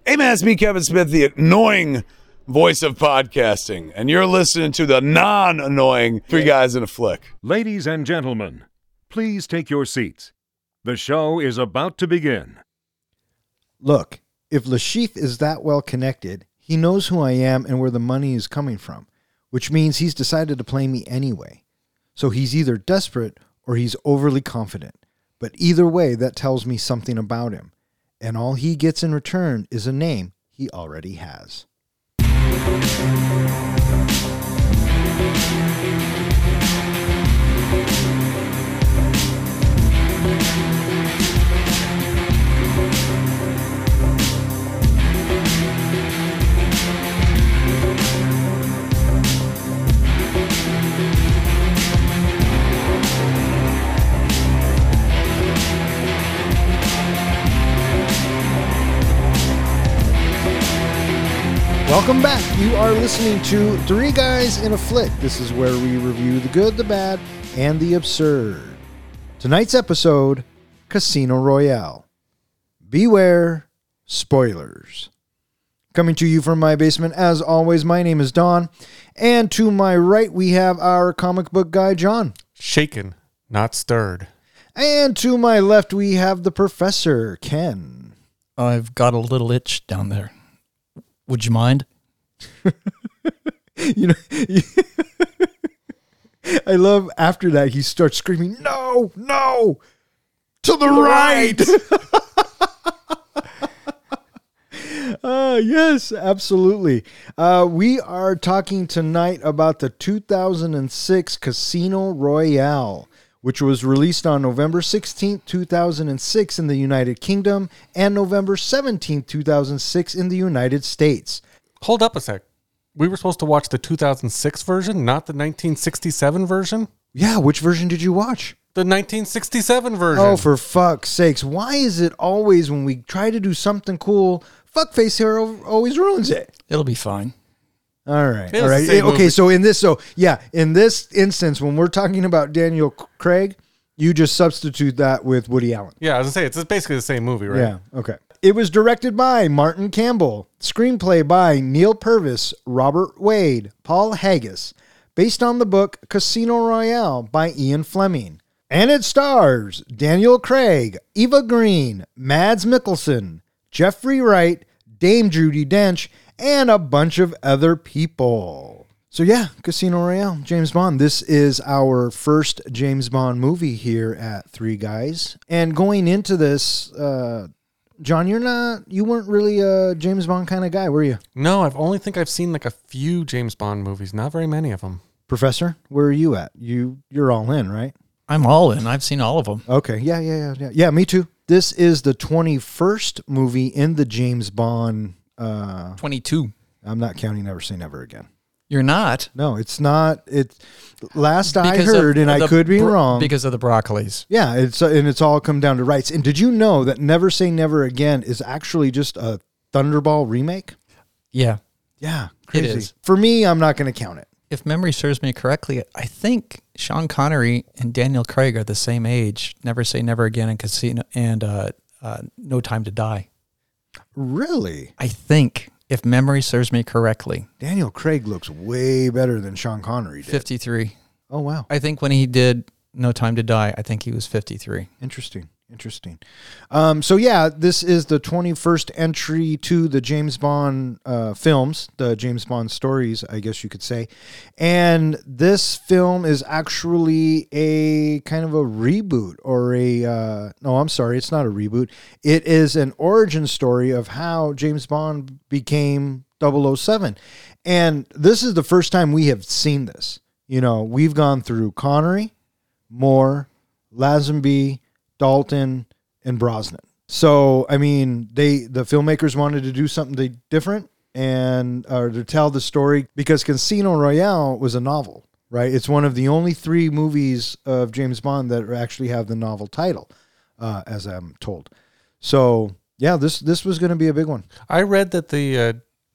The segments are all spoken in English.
Hey man, it's me, Kevin Smith, the annoying voice of podcasting, and you're listening to the non-annoying Three Guys in a Flick. Ladies and gentlemen, please take your seats. The show is about to begin. Look, if Le Chiffre is that well connected, he knows who I am and where the money is coming from, which means he's decided to play me anyway. So he's either desperate or he's overly confident. But either way, that tells me something about him. And all he gets in return is a name he already has. Welcome back. You are listening to Three Guys in a Flick. This is where we review the good, the bad, and the absurd. Tonight's episode Casino Royale. Beware spoilers. Coming to you from my basement, as always, my name is Don. And to my right, we have our comic book guy, John. Shaken, not stirred. And to my left, we have the professor, Ken. I've got a little itch down there. Would you mind? you know I love after that he starts screaming, "No, no! To the right!" Uh, yes, absolutely. Uh, we are talking tonight about the 2006 Casino Royale, which was released on November 16th, 2006 in the United Kingdom and November 17th, 2006 in the United States. Hold up a sec. We were supposed to watch the 2006 version, not the 1967 version? Yeah, which version did you watch? The 1967 version. Oh, for fuck's sakes. Why is it always when we try to do something cool, fuckface hero always ruins it? It'll be fine. All right. All right. Okay, movie. so in this so yeah, in this instance when we're talking about Daniel Craig, you just substitute that with Woody Allen. Yeah, I was gonna say it's basically the same movie, right? Yeah, okay. It was directed by Martin Campbell, screenplay by Neal Purvis, Robert Wade, Paul Haggis, based on the book Casino Royale by Ian Fleming. And it stars Daniel Craig, Eva Green, Mads Mikkelsen, Jeffrey Wright, Dame Judi Dench, and a bunch of other people. So yeah, Casino Royale, James Bond. This is our first James Bond movie here at Three Guys. And going into this, uh, John, you're not, you weren't really a James Bond kind of guy, were you? No, I've only think I've seen like a few James Bond movies, not very many of them. Professor, where are you at? You, you're all in, right? I'm all in. I've seen all of them. Okay. Yeah, yeah, yeah, yeah. Yeah, me too. This is the 21st movie in the James Bond. Uh, 22. I'm not counting Never Say Never Again. You're not. No, it's not. It last I Because of heard, and I could be bro- wrong. Because of the broccolis. yeah, it's uh, and it's all come down to rights. And did you know that Never Say Never Again is actually just a Thunderball remake? Yeah. Yeah, crazy. For me, I'm not going to count it. If memory serves me correctly, I think Sean Connery and Daniel Craig are the same age. Never say never again in Casino and uh, uh, No Time to Die. Really, I think, if memory serves me correctly, Daniel Craig looks way better than Sean Connery did. 53. Oh wow, I think when he did No Time to Die, I think he was 53. Interesting. Interesting. Um, so yeah, this is the 21st entry to the James Bond uh, films, the James Bond stories, I guess you could say. And this film is actually a kind of a reboot or a uh, no, I'm sorry, it's not a reboot. It is an origin story of how James Bond became 007. And this is the first time we have seen this. You know, we've gone through Connery, Moore, Lazenby, Dalton, and Brosnan. So, I mean, they the filmmakers wanted to do something different and or to tell the story because Casino Royale was a novel, right? It's one of the only three movies of James Bond that actually have the novel title, uh, as I'm told. So, yeah, this this was going to be a big one. I read that the uh,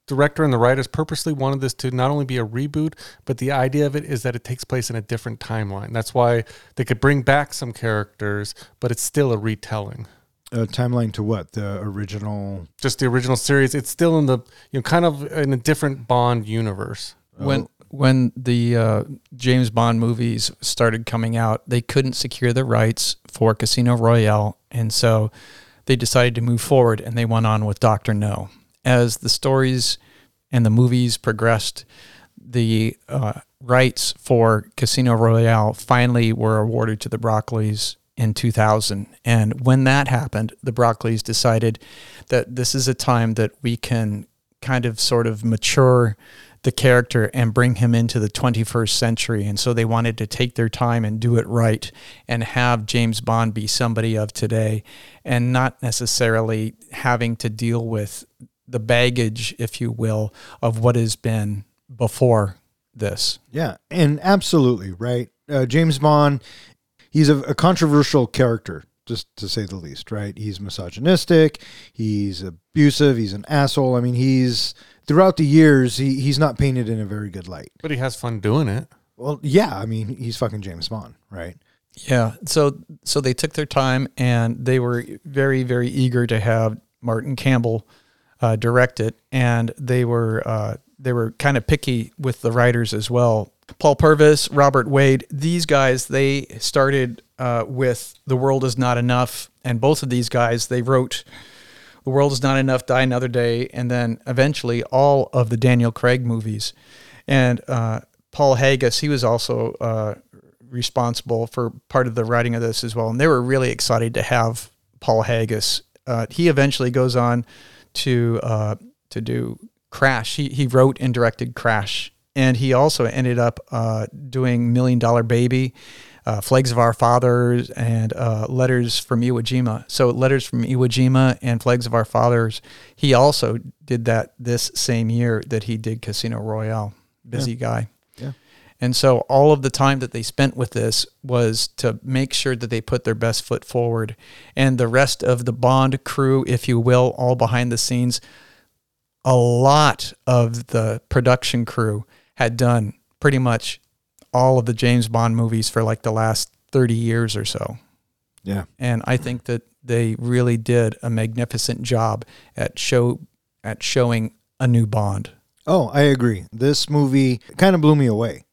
director and the writers purposely wanted this to not only be a reboot, but the idea of it is that it takes place in a different timeline. That's why they could bring back some characters, but it's still a retelling. A timeline to what? The original. Just the original series. It's still in the you know kind of in a different Bond universe. when when the uh, James Bond movies started coming out, they couldn't secure the rights for Casino Royale, and so they decided to move forward, and they went on with Doctor No. As the stories and the movies progressed, the uh, rights for Casino Royale finally were awarded to the Broccoli's in 2000. And when that happened, the Broccoli's decided that this is a time that we can kind of sort of mature the character and bring him into the 21st century. And so they wanted to take their time and do it right and have James Bond be somebody of today and not necessarily having to deal with the baggage, if you will, of what has been before this. Yeah, and absolutely right. Uh, James Bond, he's a, a controversial character, just to say the least. Right? He's misogynistic. He's abusive. He's an asshole. I mean, he's throughout the years, he, he's not painted in a very good light. But he has fun doing it. Well, yeah, I mean, he's fucking James Bond, right? Yeah. So so they took their time and they were very very eager to have Martin Campbell uh, direct it, and they were uh, they were kind of picky with the writers as well. Paul Purvis, Robert Wade, these guys they started uh, with "The World Is Not Enough," and both of these guys they wrote "The World Is Not Enough," "Die Another Day," and then eventually all of the Daniel Craig movies. And uh, Paul Haggis, he was also uh, responsible for part of the writing of this as well. And they were really excited to have Paul Haggis. Uh, he eventually goes on to uh, to do Crash. He he wrote and directed Crash, and he also ended up uh, doing Million Dollar Baby. Uh, Flags of Our Fathers and uh, Letters from Iwo Jima. So Letters from Iwo Jima and Flags of Our Fathers. He also did that this same year that he did Casino Royale. Busy guy. And so all of the time that they spent with this was to make sure that they put their best foot forward. And the rest of the Bond crew, if you will, all behind the scenes, a lot of the production crew had done pretty much all of the James Bond movies for like the last 30 years or so. Yeah. And I think that they really did a magnificent job at show at showing a new Bond. Oh, I agree. This movie kind of blew me away.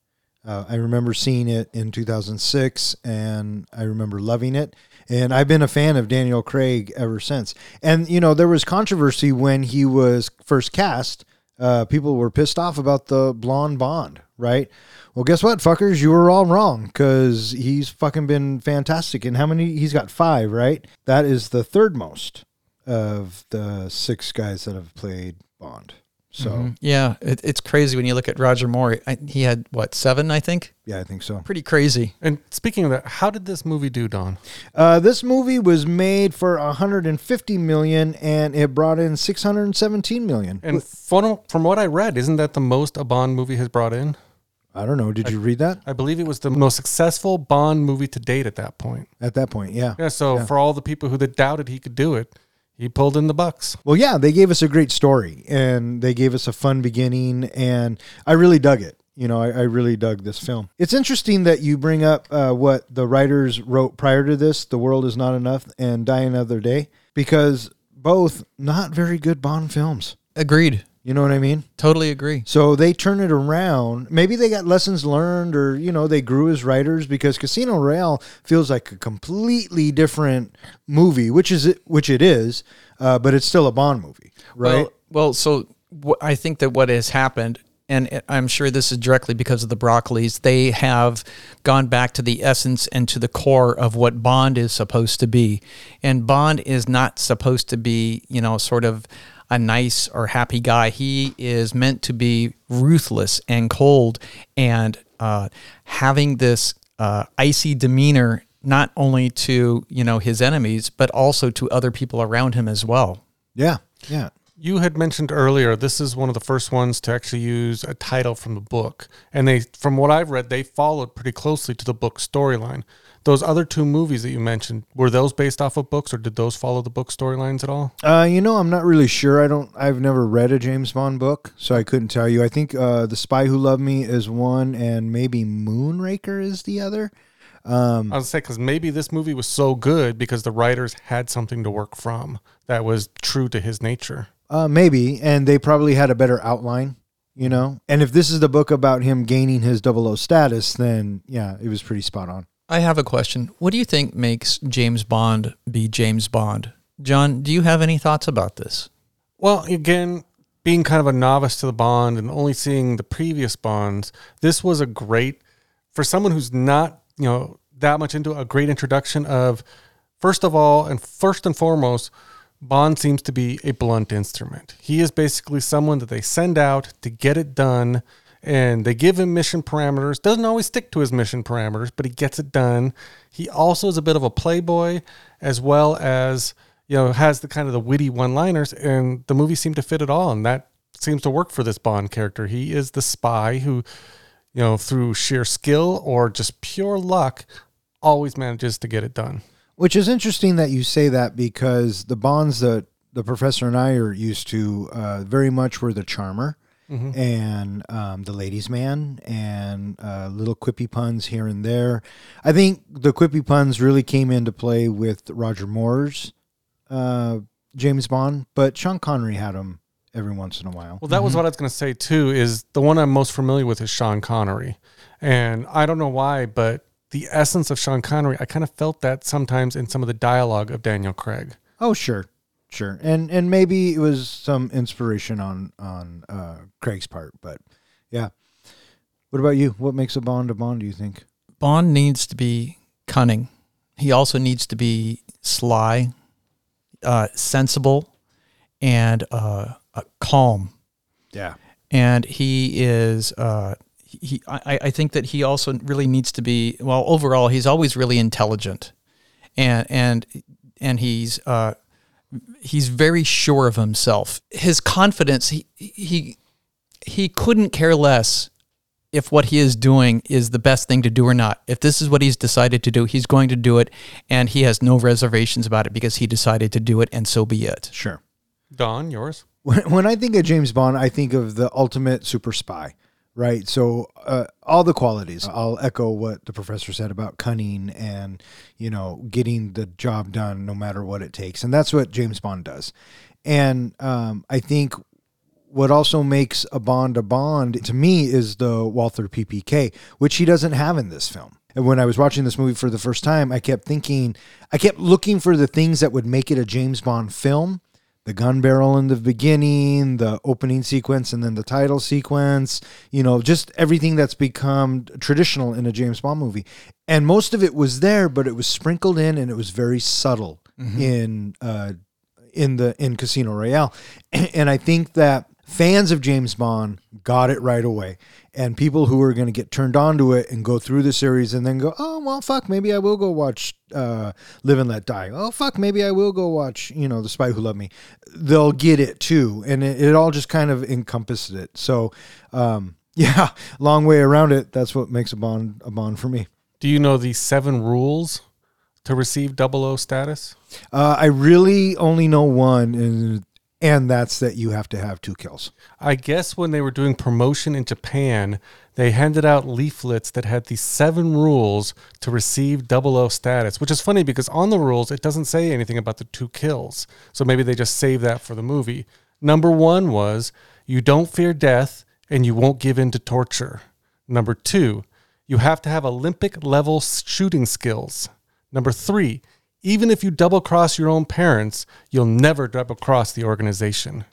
Uh, I remember seeing it in 2006 and I remember loving it. And I've been a fan of Daniel Craig ever since. And, you know, there was controversy when he was first cast. Uh, people were pissed off about the blonde Bond, right? Well, guess what, fuckers? You were all wrong because he's fucking been fantastic. And how many? He's got five, right? That is the third most of the six guys that have played Bond. So, Mhm. yeah, it, it's crazy when you look at Roger Moore. I, he had what seven, I think. yeah, I think so. Pretty crazy. And speaking of that, how did this movie do, Don? Uh, this movie was made for 150 million and it brought in 617 million. And from, from what I read, isn't that the most a Bond movie has brought in? I don't know. Did you read that I believe it was the most successful Bond movie to date at that point. at that point? Yeah. Yeah, so Yeah. for all the people who that doubted he could do it, he pulled in the bucks. Well, yeah, they gave us a great story and they gave us a fun beginning, and I really dug it. You know, I, I really dug this film. It's interesting that you bring up uh, what the writers wrote prior to this The World Is Not Enough and Die Another Day, because both not very good Bond films. Agreed. You know what I mean? Totally agree. So they turn it around. Maybe they got lessons learned, or you know, they grew as writers because Casino Royale feels like a completely different movie, which is it, which it is, uh, but it's still a Bond movie, right? Well, well so wh- I think that what has happened, and I'm sure this is directly because of the Broccolis, they have gone back to the essence and to the core of what Bond is supposed to be. And Bond is not supposed to be, you know, sort of a nice or happy guy. He is meant to be ruthless and cold and uh, having this uh, icy demeanor not only to you know his enemies but also to other people around him as well. yeah, yeah. You had mentioned earlier this is one of the first ones to actually use a title from the book, and they, from what I've read, they followed pretty closely to the book storyline. Those other two movies that you mentioned were those based off of books, or did those follow the book storylines at all? Uh, you know, I'm not really sure. I don't. I've never read a James Bond book, so I couldn't tell you. I think uh, The Spy Who Loved Me is one, and maybe Moonraker is the other. Um, I was say because maybe this movie was so good because the writers had something to work from that was true to his nature. Uh, maybe, and they probably had a better outline, you know. And if this is the book about him gaining his double O status, then yeah, it was pretty spot on. I have a question. What do you think makes James Bond be James Bond? John, do you have any thoughts about this? Well, again, being kind of a novice to the Bond and only seeing the previous Bonds, this was a great for someone who's not, you know, that much into a great introduction of first of all and first and foremost, Bond seems to be a blunt instrument. He is basically someone that they send out to get it done and they give him mission parameters. Doesn't always stick to his mission parameters, but he gets it done. He also is a bit of a playboy as well as you know, has the kind of the witty one-liners, and the movie seemed to fit it all, and that seems to work for this Bond character. He is the spy who, you know, through sheer skill or just pure luck, always manages to get it done. Which is interesting that you say that because the bonds that the professor and I are used to uh, very much were the charmer and um, the ladies' man and uh, little quippy puns here and there. I think the quippy puns really came into play with Roger Moore's uh, James Bond, but Sean Connery had them every once in a while. Well, that was what I was going to say too. Is the one I'm most familiar with is Sean Connery, and I don't know why, but the essence of Sean Connery, I kind of felt that sometimes in some of the dialogue of Daniel Craig. Oh, sure, sure, and and maybe it was some inspiration on on uh, Craig's part, but yeah. What about you? What makes a Bond a Bond? Do you think? Bond needs to be cunning. He also needs to be sly, uh, sensible, and uh, uh, calm. Yeah. and he is uh, he I, I think that he also really needs to be well overall he's always really intelligent. And and and he's uh, he's very sure of himself. His confidence he he he couldn't care less if what he is doing is the best thing to do or not. If this is what he's decided to do he's going to do it and he has no reservations about it because he decided to do it and so be it. Sure. Don, yours? When, when I think of James Bond, I think of the ultimate super spy, right? So uh, all the qualities. I'll echo what the professor said about cunning and you know getting the job done no matter what it takes, and that's what James Bond does. And um, I think what also makes a Bond a Bond to me is the Walther PPK, which he doesn't have in this film. And when I was watching this movie for the first time, I kept thinking, I kept looking for the things that would make it a James Bond film the gun barrel in the beginning, the opening sequence, and then the title sequence, you know, just everything that's become traditional in a James Bond movie. And most of it was there, but it was sprinkled in and it was very subtle in uh in the in Casino Royale. And I think that fans of James Bond got it right away. And people who are going to get turned on to it and go through the series and then go, oh, well, fuck, maybe I will go watch uh, Live and Let Die. Oh, fuck, maybe I will go watch, you know, The Spy Who Loved Me. They'll get it too. And it, it all just kind of encompasses it. So, um, yeah, long way around it. That's what makes a Bond a Bond for me. Do you know the seven rules to receive double O status? Uh, I really only know one, and, and that's that you have to have two kills. I guess when they were doing promotion in Japan, they handed out leaflets that had the seven rules to receive double O status, which is funny because on the rules, it doesn't say anything about the two kills. So maybe they just saved that for the movie. Number one was you don't fear death and you won't give in to torture. Number two, you have to have Olympic level shooting skills. Number three, even if you double cross your own parents, you'll never double cross the organization.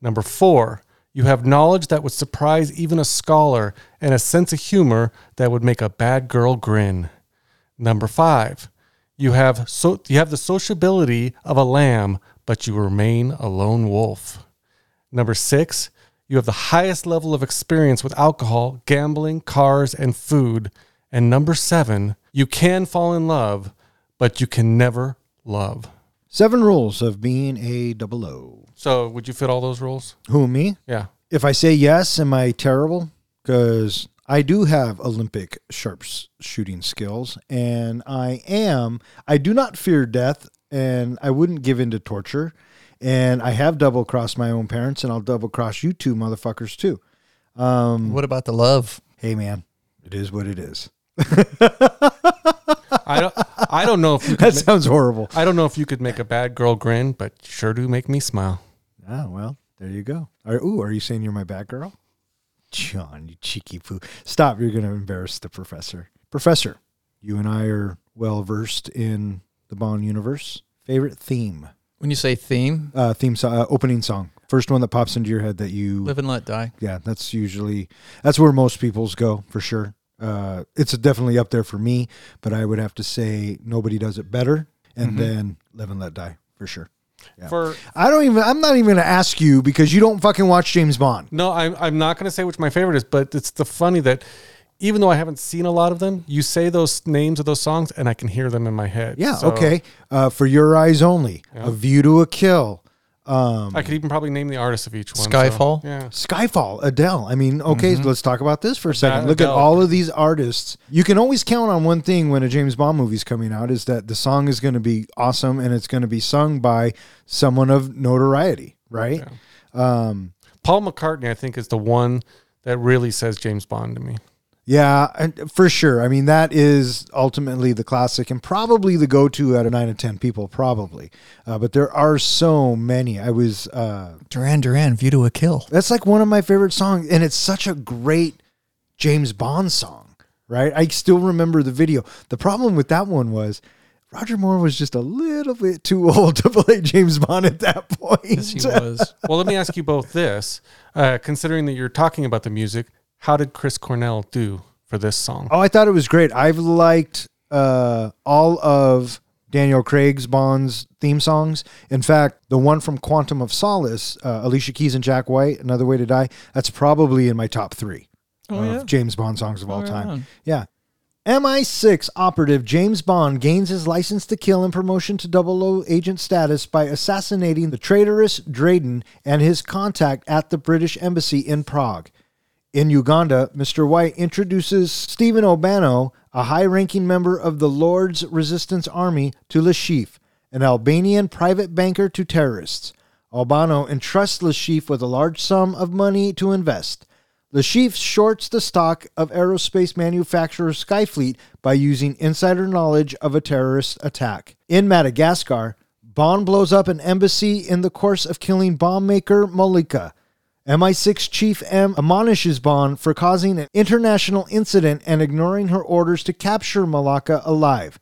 Number four, you have knowledge that would surprise even a scholar and a sense of humor that would make a bad girl grin. Number five, you have so you have the sociability of a lamb, but you remain a lone wolf. Number six, you have the highest level of experience with alcohol, gambling, cars, and food. And number seven, you can fall in love, but you can never love. Seven rules of being a double O. So, would you fit all those rules? Who, me? Yeah. If I say yes, am I terrible? Because I do have Olympic sharps shooting skills, and I am. I do not fear death, and I wouldn't give in to torture. And I have double crossed my own parents, and I'll double cross you two motherfuckers too. Um, what about the love hey, man, it is what it is. I don't. I don't know if you. Could That ma- sounds horrible. I don't know if you could make a bad girl grin, but you sure do make me smile. Oh well, there you go. Are, ooh, are you saying you're my bad girl? John, you cheeky poo. Stop, you're gonna embarrass the professor. Professor, you and I are well versed in the Bond universe. Favorite theme? When you say theme, Uh theme so- uh, opening song. First one that pops into your head that you live and let die. Yeah, that's usually that's where most people's go for sure. Uh it's definitely up there for me, but I would have to say nobody does it better and then live and let die for sure. Yeah. For I don't even. I'm not even going to ask you because you don't fucking watch James Bond. no, I'm. I'm not going to say which my favorite is, but it's the funny that even though I haven't seen a lot of them, you say those names of those songs, and I can hear them in my head. Yeah. So okay. Uh, for your eyes only. Yeah. A View to a Kill. Um, I could even probably name the artist of each one. so, Skyfall? yeah. Skyfall. Adele. I mean, okay. Mm-hmm. Let's talk about this for a second. That Look at all of these artists. You can always count on one thing when a James Bond movie's coming out is that the song is going to be awesome and it's going to be sung by someone of notoriety, right? Um, Paul McCartney, I think, is the one that really says James Bond to me. Yeah, and for sure. I mean, that is ultimately the classic and probably the go-to out of nine to ten people, probably. Uh, but there are so many. I was. Uh, Duran Duran, View to a Kill. that's like one of my favorite songs, and it's such a great James Bond song, right? I still remember the video. The problem with that one was. Roger Moore was just a little bit too old to play James Bond at that point. Yes, he was. Well, let me ask you both this: uh, considering that you're talking about the music, how did Chris Cornell do for this song? Oh, I thought it was great. I've liked uh, all of Daniel Craig's Bond's theme songs. In fact, the one from Quantum of Solace, uh, Alicia Keys and Jack White, Another Way to Die, that's probably in my top three Oh, of yeah. James Bond songs of all right time. on. Yeah. MI6 operative James Bond gains his license to kill and promotion to double O agent status by assassinating the traitorous Dryden and his contact at the British Embassy in Prague. In Uganda, Mr. White introduces Steven Obanno, a high ranking member of the Lord's Resistance Army, to Le Chiffre, an Albanian private banker to terrorists. Obanno entrusts Le Chiffre with a large sum of money to invest. Le Chiffre shorts the stock of aerospace manufacturer Skyfleet by using insider knowledge of a terrorist attack. In Madagascar, Bond blows up an embassy in the course of killing bomb maker Mollaka. MI6 Chief M admonishes Bond for causing an international incident and ignoring her orders to capture Mollaka alive.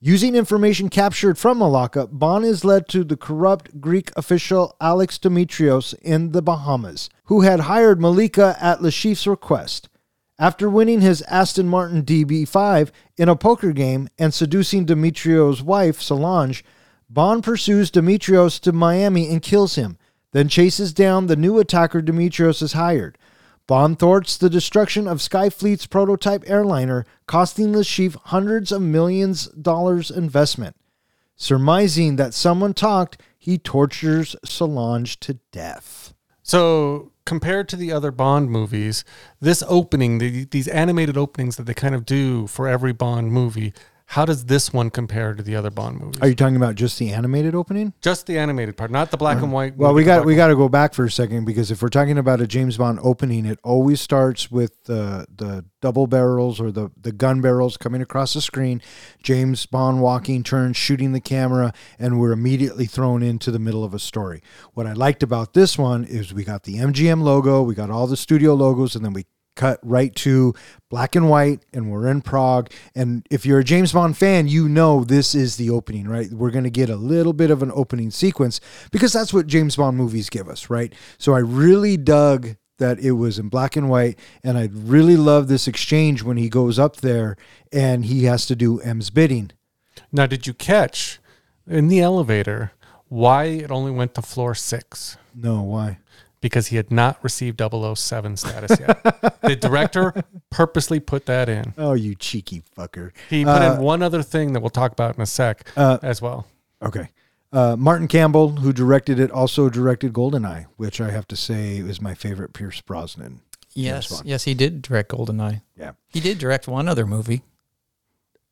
Using information captured from Mollaka, Bond is led to the corrupt Greek official Alex Dimitrios in the Bahamas, who had hired Mollaka at Le Chiffre's request. After winning his Aston Martin DB5 in a poker game and seducing Dimitrios' wife, Solange, Bond pursues Dimitrios to Miami and kills him, then chases down the new attacker Dimitrios has hired. Bond thwarts the destruction of Skyfleet's prototype airliner, costing the chief hundreds of millions dollars investment. Surmising that someone talked, he tortures Solange to death. So, compared to the other Bond movies, this opening, the, these animated openings that they kind of do for every Bond movie, how does this one compare to the other Bond movies? Are you talking about just the animated opening? Just the animated part, not the black and uh, white. Well, we got we got to go back for a second because if we're talking about a James Bond opening, it always starts with the the double barrels or the the gun barrels coming across the screen. James Bond walking, turns, shooting the camera, and we're immediately thrown into the middle of a story. What I liked about this one is we got the MGM logo, we got all the studio logos, and then we cut right to black and white and we're in Prague. And if you're a James Bond fan you know this is the opening right? We're going to get a little bit of an opening sequence because that's what James Bond movies give us right? So I really dug that it was in black and white and I really love this exchange when he goes up there and he has to do M's bidding. Now, did you catch in the elevator why it only went to floor six? no why Because he had not received 007 status yet. the director purposely put that in. oh you cheeky fucker He put Uh, in one other thing that we'll talk about in a sec Uh, as well. Okay. Uh, Martin Campbell, who directed it, also directed Goldeneye, which I have to say is my favorite Pierce Brosnan. Yes, yes, he did direct Goldeneye. Yeah. He did direct one other movie.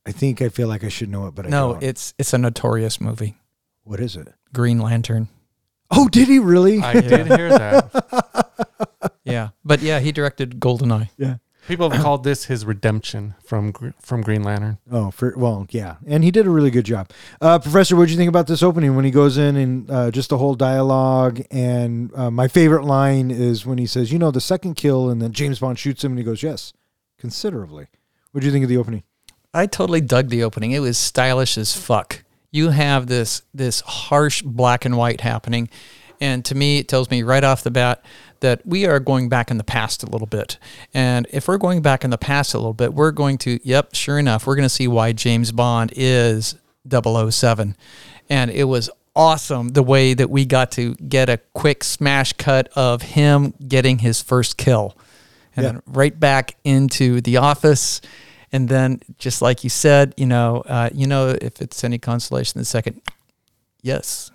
I think I feel like I should know it, but I no, don't. it's it's a notorious movie, what is it? Green Lantern. Oh, did he really? I did hear that. Yeah, but yeah, he directed Goldeneye. yeah. People have called this his redemption from Gr- from Green Lantern. Oh, for well, yeah, and he did a really good job. Uh, Professor, what do you think about this opening when he goes in and uh, just the whole dialogue? And uh, my favorite line is when he says, "You know, the second kill," and then James Bond shoots him, and he goes, "Yes, considerably." What do you think of the opening? I totally dug the opening. It was stylish as fuck. You have this this harsh black and white happening, and to me, it tells me right off the bat that we are going back in the past a little bit. And if we're going back in the past a little bit, we're going to, yep, sure enough, we're going to see why James Bond is 007. And it was awesome the way that we got to get a quick smash cut of him getting his first kill. And then right back into the office. And then, just like you said, you know, uh, you know, if it's any consolation, the second, yes,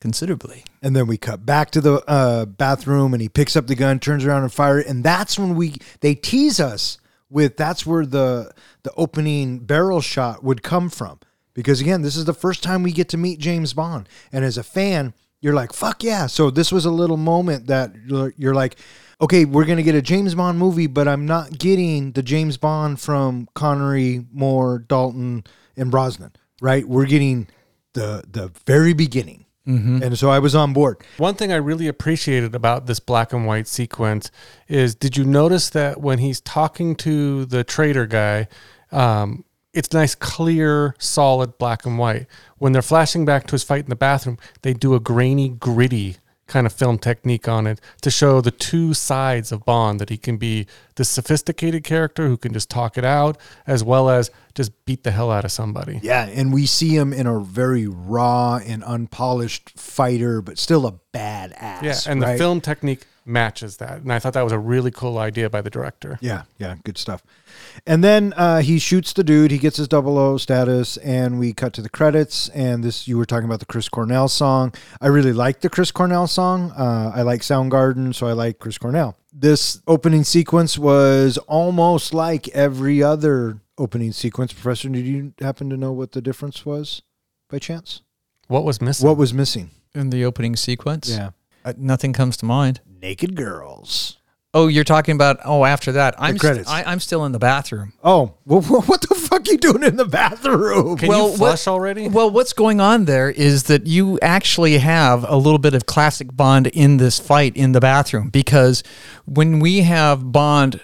considerably. And then we cut back to the uh, bathroom, and he picks up the gun, turns around, and fires. And that's when we they tease us with that's where the the opening barrel shot would come from. Because again, this is the first time we get to meet James Bond, and as a fan, you're like, "Fuck yeah!" So this was a little moment that you're, you're like, "Okay, we're gonna get a James Bond movie, but I'm not getting the James Bond from Connery, Moore, Dalton, and Brosnan. Right? We're getting the the very beginning." And so I was on board. One thing I really appreciated about this black and white sequence is did you notice that when he's talking to the trader guy, um, it's nice, clear, solid black and white. When they're flashing back to his fight in the bathroom, they do a grainy, gritty kind of film technique on it to show the two sides of Bond that he can be this sophisticated character who can just talk it out, as well as just beat the hell out of somebody. Yeah, and we see him in a very raw and unpolished fighter, but still a badass. Yeah, and the film technique matches that. And I thought that was a really cool idea by the director. Yeah, yeah, good stuff. And then uh, he shoots the dude. He gets his double O status, and we cut to the credits. And this, you were talking about the Chris Cornell song. I really like the Chris Cornell song. Uh, I like Soundgarden, so I like Chris Cornell. This opening sequence was almost like every other opening sequence. Professor, did you happen to know what the difference was by chance? What was missing? What was missing? In the opening sequence, Yeah. uh, nothing comes to mind. Naked girls. Oh, you're talking about oh after that. I'm st- credits. I, I'm still in the bathroom. Oh, well, what the fuck you doing in the bathroom? Can Well, you what- flush already? Well, what's going on there is that you actually have a little bit of classic Bond in this fight in the bathroom because when we have Bond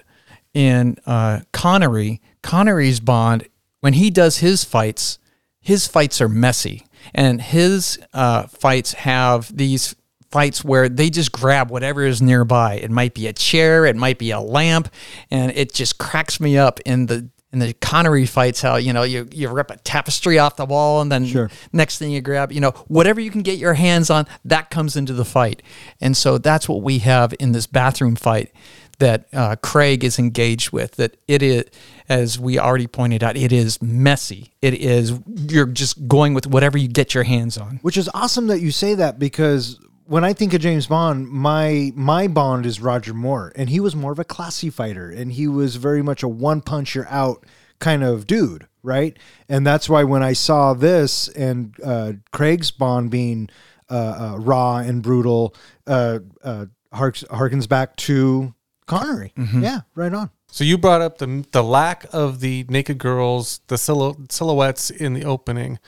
in uh, Connery, Connery's Bond, when he does his fights, his fights are messy, and his uh, fights have these fights where they just grab whatever is nearby. It might be a chair, it might be a lamp, and it just cracks me up in the in the Connery fights. How you know you you rip a tapestry off the wall, and then Sure. next thing you grab, you know whatever you can get your hands on, that comes into the fight, and so that's what we have in this bathroom fight that uh, Craig is engaged with. That it is, as we already pointed out, it is messy. It is you're just going with whatever you get your hands on. Which is awesome that you say that because when I think of James Bond, my my Bond is Roger Moore, and he was more of a classy fighter, and he was very much a one punch you're out kind of dude, right? And that's why when I saw this and uh, Craig's Bond being uh, uh, raw and brutal, uh, uh, harks, harkens back to Connery. Yeah, right on. So you brought up the the lack of the naked girls, the silhou- silhouettes in the opening.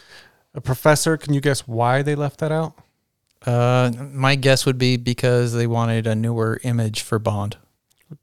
A professor, can you guess why they left that out? Uh, my guess would be because they wanted a newer image for Bond.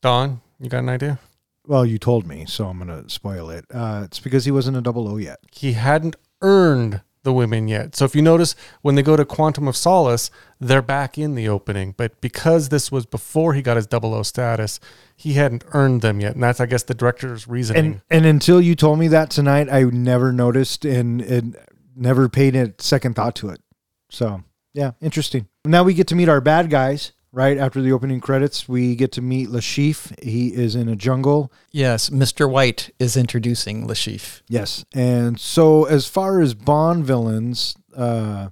Don, you got an idea? Well, you told me, so I'm gonna spoil it. Uh, it's because he wasn't a double O yet. He hadn't earned the women yet. So if you notice when they go to Quantum of Solace, they're back in the opening. But because this was before he got his double O status, he hadn't earned them yet. And that's I guess the director's reasoning. And and until you told me that tonight, I never noticed and, and never paid a second thought to it. So yeah, interesting. Now we get to meet our bad guys. Right after the opening credits, we get to meet Le Chiffre. He is in a jungle. Yes, Mr. White is introducing Le Chiffre. Yes, and so as far as Bond villains, uh,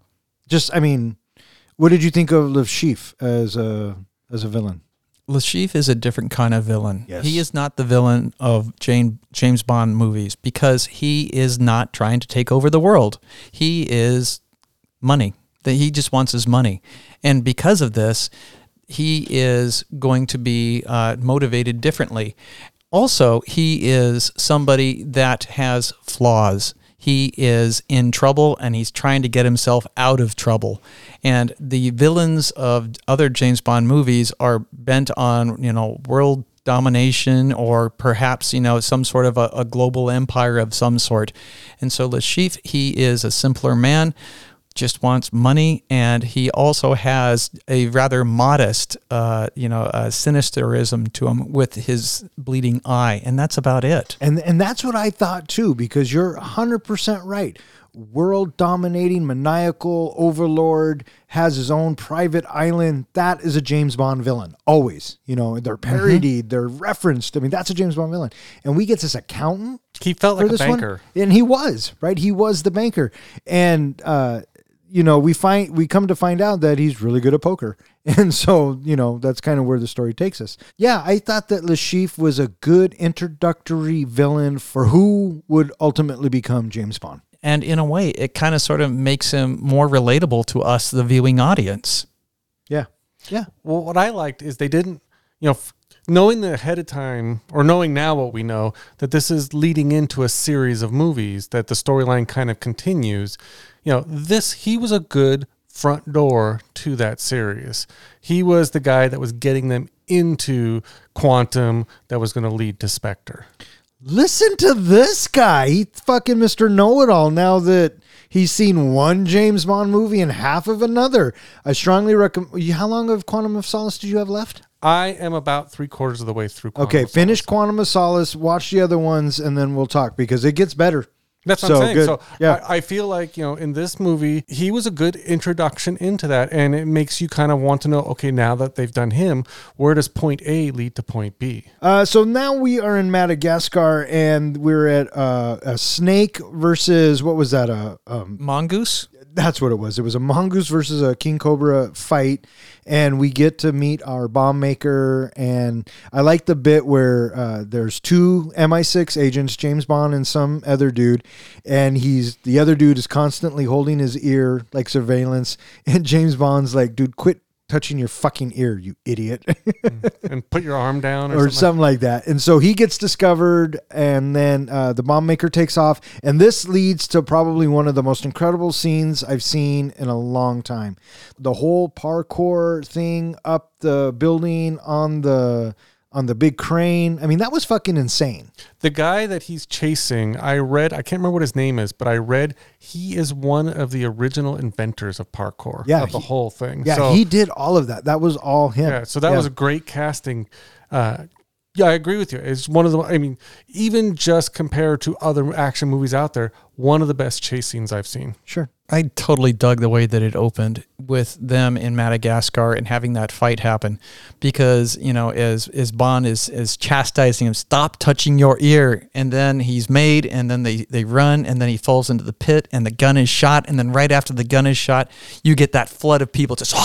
just I mean, what did you think of Le Chiffre as a as a villain? Le Chiffre is a different kind of villain. Yes. He is not the villain of Jane, James Bond movies because he is not trying to take over the world. He is money. That he just wants his money, and because of this, he is going to be uh, motivated differently. also, he is somebody that has flaws. He is in trouble and he's trying to get himself out of trouble. And the villains of other James Bond movies are bent on, you know, world domination or perhaps, you know, some sort of a, a global empire of some sort. And so Chiffre, he is a simpler man just wants money, and he also has a rather modest, uh, you know, uh, sinisterism to him with his bleeding eye, and that's about it. And and that's what I thought too, because you're 100% right. World dominating, maniacal overlord has his own private island. That is a James Bond villain. Always. You know, they're parodied, they're referenced. I mean, that's a James Bond villain. And we get this accountant He felt like a this one. banker. And he was, right? He was the banker. And uh you know, we find we come to find out that he's really good at poker. And so, you know, that's kind of where the story takes us. Yeah, I thought that Le Chiffre was a good introductory villain for who would ultimately become James Bond. And in a way, it kind of sort of makes him more relatable to us, the viewing audience. Yeah. Yeah. Well, what I liked is they didn't, you know, f- knowing the ahead of time or knowing now what we know that this is leading into a series of movies that the storyline kind of continues. You know, this he was a good front door to that series. He was the guy that was getting them into Quantum that was going to lead to Spectre. Listen to this guy. He fucking Mr. Know It All now that he's seen one James Bond movie and half of another. I strongly recommend. How long of Quantum of Solace did you have left? I am about three quarters of the way through. Quantum Okay, finish. Quantum of Solace, watch the other ones, and then we'll talk because it gets better. That's what So, I'm saying. good. So Yeah. I, I feel like, you know, in this movie, he was a good introduction into that. And it makes you kind of want to know, okay, now that they've done him, where does point A lead to point B? Uh, so now we are in Madagascar, and we're at uh, a snake versus what was that? A um, Mongoose? That's what it was. It was a mongoose versus a king cobra fight, and we get to meet our bomb maker. And I like the bit where uh, there's two MI6 agents, James Bond and some other dude, and he's the other dude is constantly holding his ear like surveillance, and James Bond's like, "Dude, quit." Touching your fucking ear, you idiot. And put your arm down or, or something. something like that. And so he gets discovered, and then uh, the bomb maker takes off. And this leads to probably one of the most incredible scenes I've seen in a long time. The whole parkour thing up the building on the on the big crane. I mean, that was fucking insane. the guy that he's chasing, I read, I can't remember what his name is, but I read he is one of the original inventors of parkour. Yeah, Of the whole thing. Yeah, So- he did all of that. That was all him. Yeah, so that Yeah. was a great casting. Uh, yeah, I agree with you. It's one of the. I mean, even just compared to other action movies out there, one of the best chase scenes I've seen. sure. I totally dug the way that it opened with them in Madagascar and having that fight happen because, you know, as as Bond is is chastising him, stop touching your ear. And then he's made and then they, they run and then he falls into the pit and the gun is shot. And then right after the gun is shot, you get that flood of people just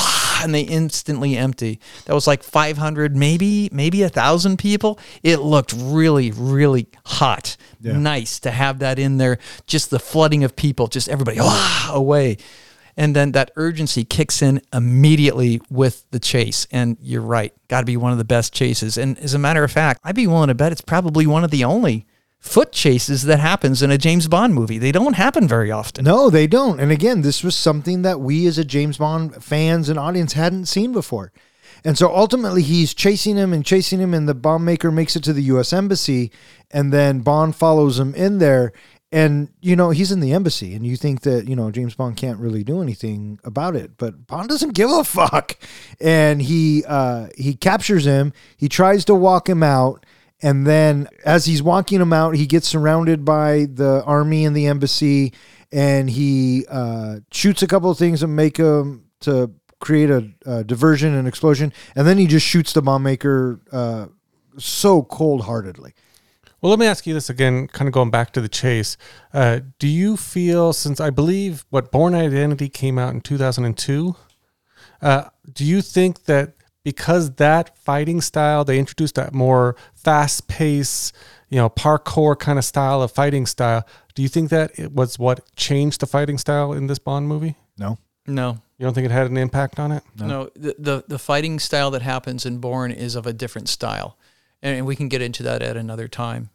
and they instantly empty. That was like 500, maybe, maybe a thousand people. It looked really, really hot. Nice to have that in there. Just the flooding of people, just everybody ah, away. And then that urgency kicks in immediately with the chase. And you're right, got to be one of the best chases. And as a matter of fact, I'd be willing to bet it's probably one of the only foot chases that happens in a James Bond movie. They don't happen very often. No, they don't. And again, this was something that we as a James Bond fans and audience hadn't seen before. And so ultimately he's chasing him and chasing him and the bomb maker makes it to the US embassy and then Bond follows him in there and you know he's in the embassy and you think that you know James Bond can't really do anything about it but Bond doesn't give a fuck. And he uh he captures him. He tries to walk him out. And then as he's walking him out, he gets surrounded by the army and the embassy, and he uh, shoots a couple of things and make him to create a, a diversion and explosion, and then he just shoots the bomb maker uh, so cold heartedly. Well, let me ask you this again, kind of going back to the chase. Uh, do you feel, since I believe what Bourne Identity came out in 2002, uh, do you think that because that fighting style, they introduced that more fast pace, you know, parkour kind of style of fighting style, do you think that it was what changed the fighting style in this Bond movie? No, No, You don't think it had an impact on it? No, the, the the fighting style that happens in Bourne is of a different style, and we can get into that at another time.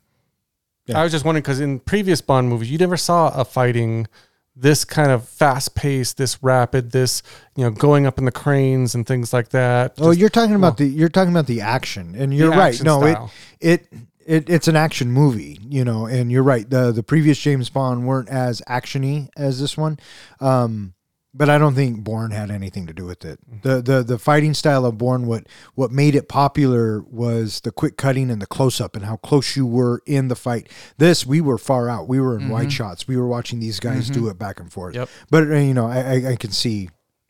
I was just wondering because in previous Bond movies, you never saw a fighting this kind of fast paced, this rapid, this you know going up in the cranes and things like that. Oh, you're talking about the you're talking about the action, and you're right. No, style. it it it it's an action movie, you know, and you're right. the The previous James Bond weren't as actiony as this one, um, but I don't think Bourne had anything to do with it. Mm-hmm. the the The fighting style of Bourne, what what made it popular was the quick cutting and the close up and how close you were in the fight. This we were far out. We were in wide mm-hmm. shots. We were watching these guys do mm-hmm. it back and forth. Yep. But uh, you know, I, I I can see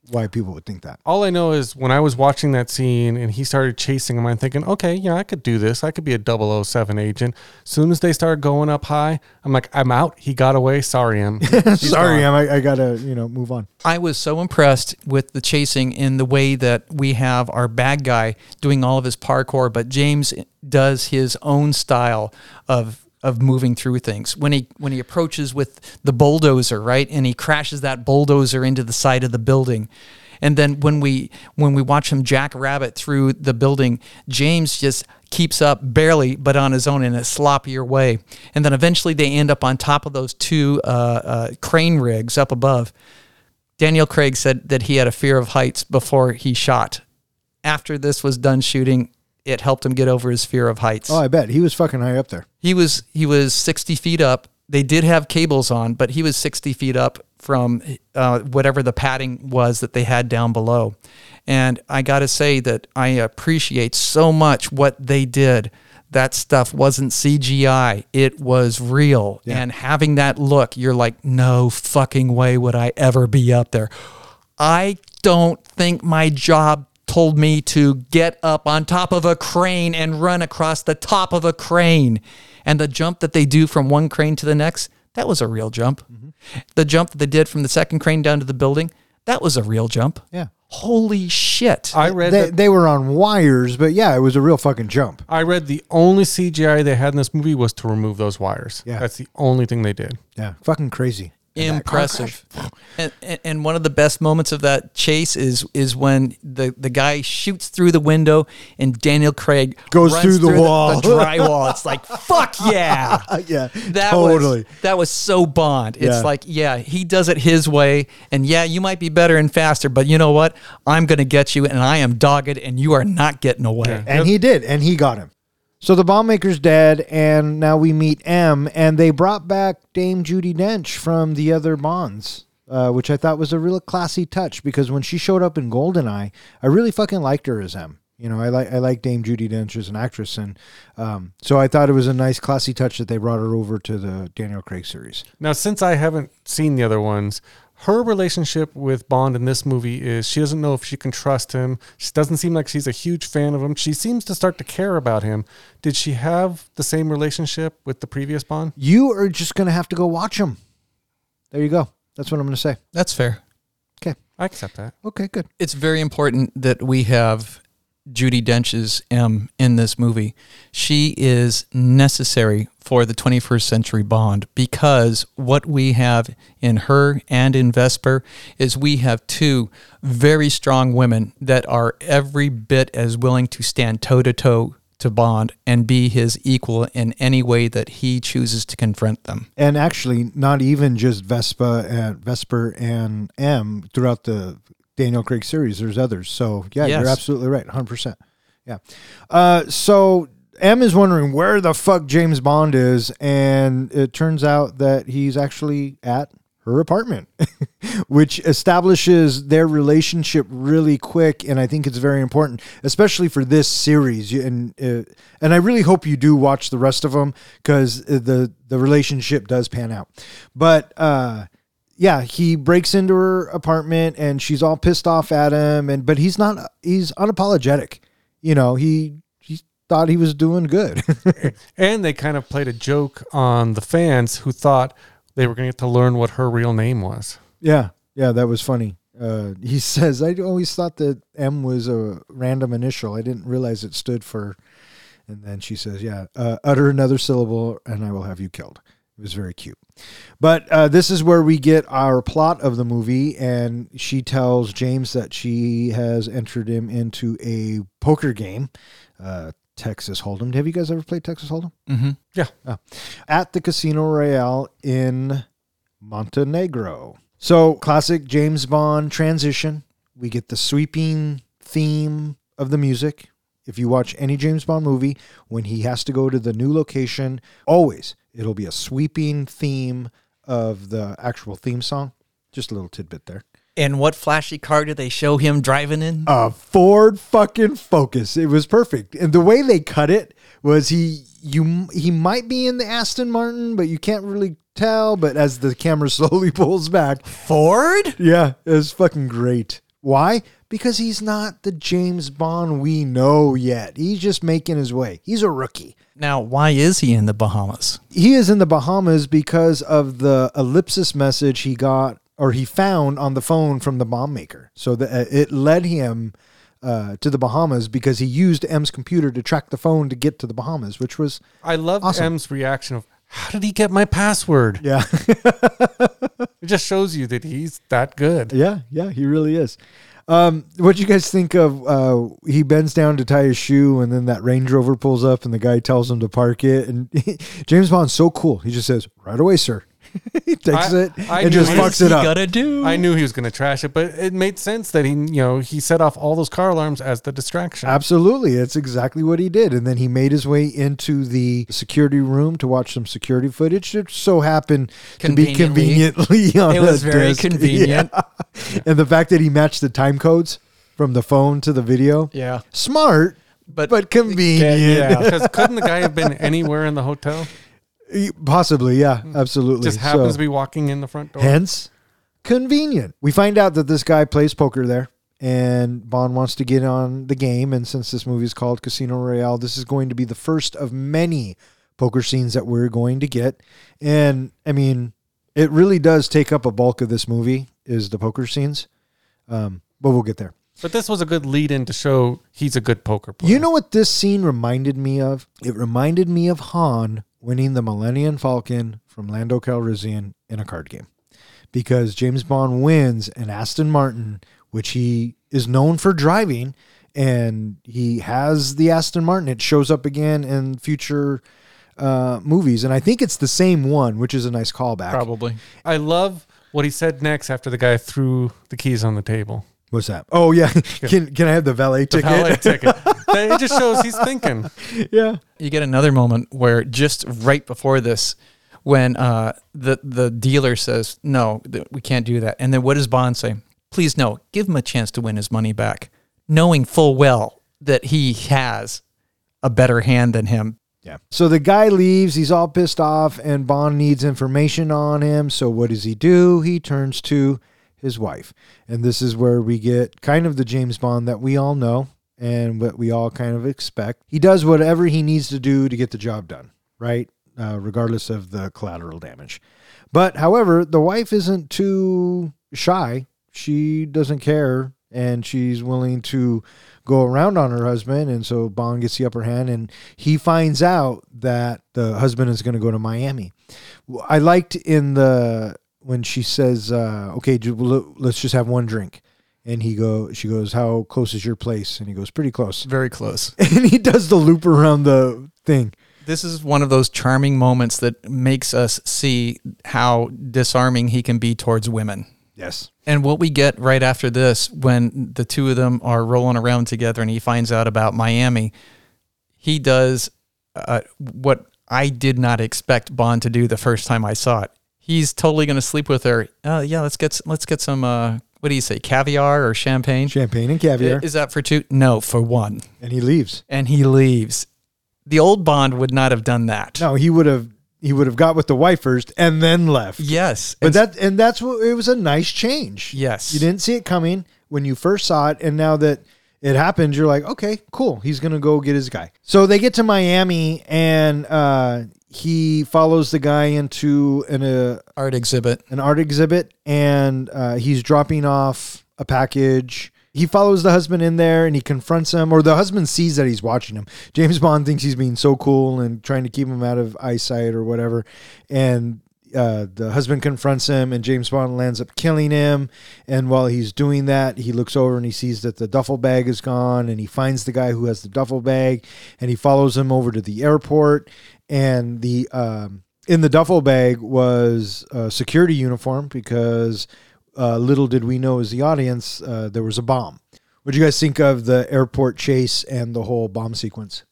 why people would think that. all I know is when I was watching that scene and he started chasing him, I'm thinking, okay, yeah, I could do this. I could be a 007 agent. soon as they started going up high, I'm like, I'm out. He got away. Sorry, Em. He's Sorry, gone. Em, I, I gotta you know move on. I was so impressed with the chasing in the way that we have our bad guy doing all of his parkour, but James does his own style of of moving through things. When he when he approaches with the bulldozer, right, and he crashes that bulldozer into the side of the building. And then when we when we watch him jack rabbit through the building, James just keeps up barely, but on his own in a sloppier way. And then eventually they end up on top of those two uh, uh, crane rigs up above. Daniel Craig said that he had a fear of heights before he shot. After this was done shooting, it helped him get over his fear of heights. Oh, I bet he was fucking high up there. He was he was 60 feet up. They did have cables on, but he was 60 feet up from uh, whatever the padding was that they had down below. And I got to say that I appreciate so much what they did. That stuff wasn't CGI. It was real. And having that look, you're like, no fucking way would I ever be up there. I don't think my job told me to get up on top of a crane and run across the top of a crane. And the jump that they do from one crane to the next, that was a real jump. Mm-hmm. The jump that they did from the second crane down to the building, that was a real jump. Yeah. Holy shit. I read They, that. they were on wires, but yeah, it was a real fucking jump. I read the only CGI they had in this movie was to remove those wires. Yeah. That's the only thing they did. Yeah, fucking crazy. Impressive. And, and one of the best moments of that chase is is when the the guy shoots through the window and Daniel Craig Goes runs through the wall. the, drywall. It's like fuck yeah. Yeah, That totally. was that was so Bond. It's Yeah. like yeah, he does it his way, and yeah, you might be better and faster, but you know what? I'm gonna get you, and I am dogged, and you are not getting away. and he did, and he got him. So the bomb maker's dead, and now we meet M, and they brought back Dame Judi Dench from the other Bonds, uh, which I thought was a real classy touch because when she showed up in Goldeneye, I really fucking liked her as M. You know, I like I like Dame Judi Dench as an actress, and um, so I thought it was a nice classy touch that they brought her over to the Daniel Craig series. Now, since I haven't seen the other ones, her relationship with Bond in this movie is she doesn't know if she can trust him. She doesn't seem like she's a huge fan of him. She seems to start to care about him. Did she have the same relationship with the previous Bond? You are just gonna have to go watch them. There you go. That's what I'm gonna say. That's fair. Okay. I accept that. Okay. Good. it's very important that we have Judi Dench's M in this movie. She is necessary for the 21st century Bond because what we have in her and in Vesper is we have two very strong women that are every bit as willing to stand toe to toe to Bond and be his equal in any way that he chooses to confront them. and actually not even just Vespa and Vesper and M throughout the Daniel Craig series. There's others. So yeah, Yes. you're absolutely right, hundred percent. Yeah. Uh, so M is wondering where the fuck James Bond is, and it turns out that he's actually at her apartment, which establishes their relationship really quick, and I think it's very important, especially for this series. And uh, and I really hope you do watch the rest of them because the the relationship does pan out. But uh, yeah, he breaks into her apartment, and she's all pissed off at him, and but he's not. He's unapologetic. You know, he he thought he was doing good. And they kind of played a joke on the fans who thought they were going to get to learn what her real name was. Yeah, yeah, that was funny. Uh, he says, "I always thought that M was a random initial. I didn't realize it stood for." And then she says, "Yeah, uh, utter another syllable, and I will have you killed." It was very cute. But uh, this is where we get our plot of the movie, and she tells James that she has entered him into a poker game. Uh, Texas Hold'em. Have you guys ever played Texas Hold'em? Mm-hmm. At the Casino Royale in Montenegro. So, classic James Bond transition. We get the sweeping theme of the music. If you watch any James Bond movie, when he has to go to the new location, always it'll be a sweeping theme of the actual theme song. Just a little tidbit there. And what flashy car did they show him driving in? a Ford fucking Focus. It was perfect, and the way they cut it was he you he might be in the Aston Martin, but you can't really tell. But as the camera slowly pulls back, Ford? yeah, it was fucking great. Why? Because he's not the James Bond we know yet. He's just making his way. He's a rookie. Now, why is he in the Bahamas? He is in the Bahamas because of the ellipsis message he got or he found on the phone from the bomb maker. So that uh, it led him uh, to the Bahamas because he used M's computer to track the phone to get to the Bahamas, which was I love Awesome. M's reaction of how did he get my password? yeah, It just shows you that he's that good. yeah, yeah. He really is. Um, what do you guys think of? Uh, he bends down to tie his shoe, and then that Range Rover pulls up, and the guy tells him to park it. And James Bond's so cool. He just says, "Right away, sir." he takes I- it I and knew just he- fucks it up. gotta do? I knew he was going to trash it, but it made sense that he, you know, he set off all those car alarms as the distraction. Absolutely. That's exactly what he did. And then he made his way into the security room to watch some security footage. It so happened to be Conveniently. conveniently on It was a very disc. convenient. Yeah. And the fact that he matched the time codes from the phone to the video. yeah. Smart, But, but convenient. yeah. Because couldn't the guy have been anywhere in the hotel? Possibly, yeah, absolutely. Just happens So- to be walking in the front door. Hence, convenient. We find out that this guy plays poker there, and Bond wants to get on the game. And since this movie is called Casino Royale, this is going to be the first of many poker scenes that we're going to get. And I mean, it really does take up a bulk of this movie is the poker scenes. Um, but we'll get there. But this was a good lead in to show he's a good poker player. You know what this scene reminded me of? It reminded me of Han winning the Millennium Falcon from Lando Calrissian in a card game. Because James Bond wins an Aston Martin, which he is known for driving, and he has the Aston Martin. It shows up again in future uh, movies, and I think it's the same one, which is a nice callback. Probably. I love what he said next after the guy threw the keys on the table. What's that? Oh yeah, can can I have the valet The ticket? valet ticket. It just shows he's thinking. yeah. You get another moment where just right before this, when uh, the the dealer says no, th- we can't do that, and then what does Bond say? Please no, give him a chance to win his money back, knowing full well that he has a better hand than him. Yeah. So the guy leaves. He's all pissed off, and Bond needs information on him. So what does he do? He turns to his wife, and this is where we get kind of the James Bond that we all know and what we all kind of expect. He does whatever he needs to do to get the job done, right? Uh, regardless of the collateral damage. But however, the wife isn't too shy. She doesn't care, and she's willing to go around on her husband. And so Bond gets the upper hand, and he finds out that the husband is going to go to Miami. I liked in the when she says, uh, "Okay, let's just have one drink." And he go, she goes, "How close is your place?" And he goes, "Pretty close." Very close. And he does the loop around the thing. This is one of those charming moments that makes us see how disarming he can be towards women. Yes. And what we get right after this, when the two of them are rolling around together and he finds out about Miami, he does uh, what I did not expect Bond to do the first time I saw it. He's totally going to sleep with her. Uh, yeah, let's get let's get some. Uh, what do you say, caviar or champagne? Champagne and caviar. Is that for two? No, for one. and he leaves. And he leaves. The old Bond would not have done that. No, he would have he would have got with the wife first and then left. Yes, But and- that and that's what it was a nice change. Yes. You didn't see it coming when you first saw it, and now that it happened, you're like, okay, cool. He's gonna go get his guy. So they get to Miami, and uh, he follows the guy into an uh, art exhibit. an art exhibit, and uh, he's dropping off a package. He follows the husband in there and he confronts him, or the husband sees that he's watching him. James Bond thinks he's being so cool and trying to keep him out of eyesight or whatever. And uh, the husband confronts him, and James Bond lands up killing him. And while he's doing that, he looks over and he sees that the duffel bag is gone, and he finds the guy who has the duffel bag, and he follows him over to the airport. And the um, in the duffel bag was a security uniform because uh, little did we know as the audience uh, there was a bomb. What do you guys think of the airport chase and the whole bomb sequence?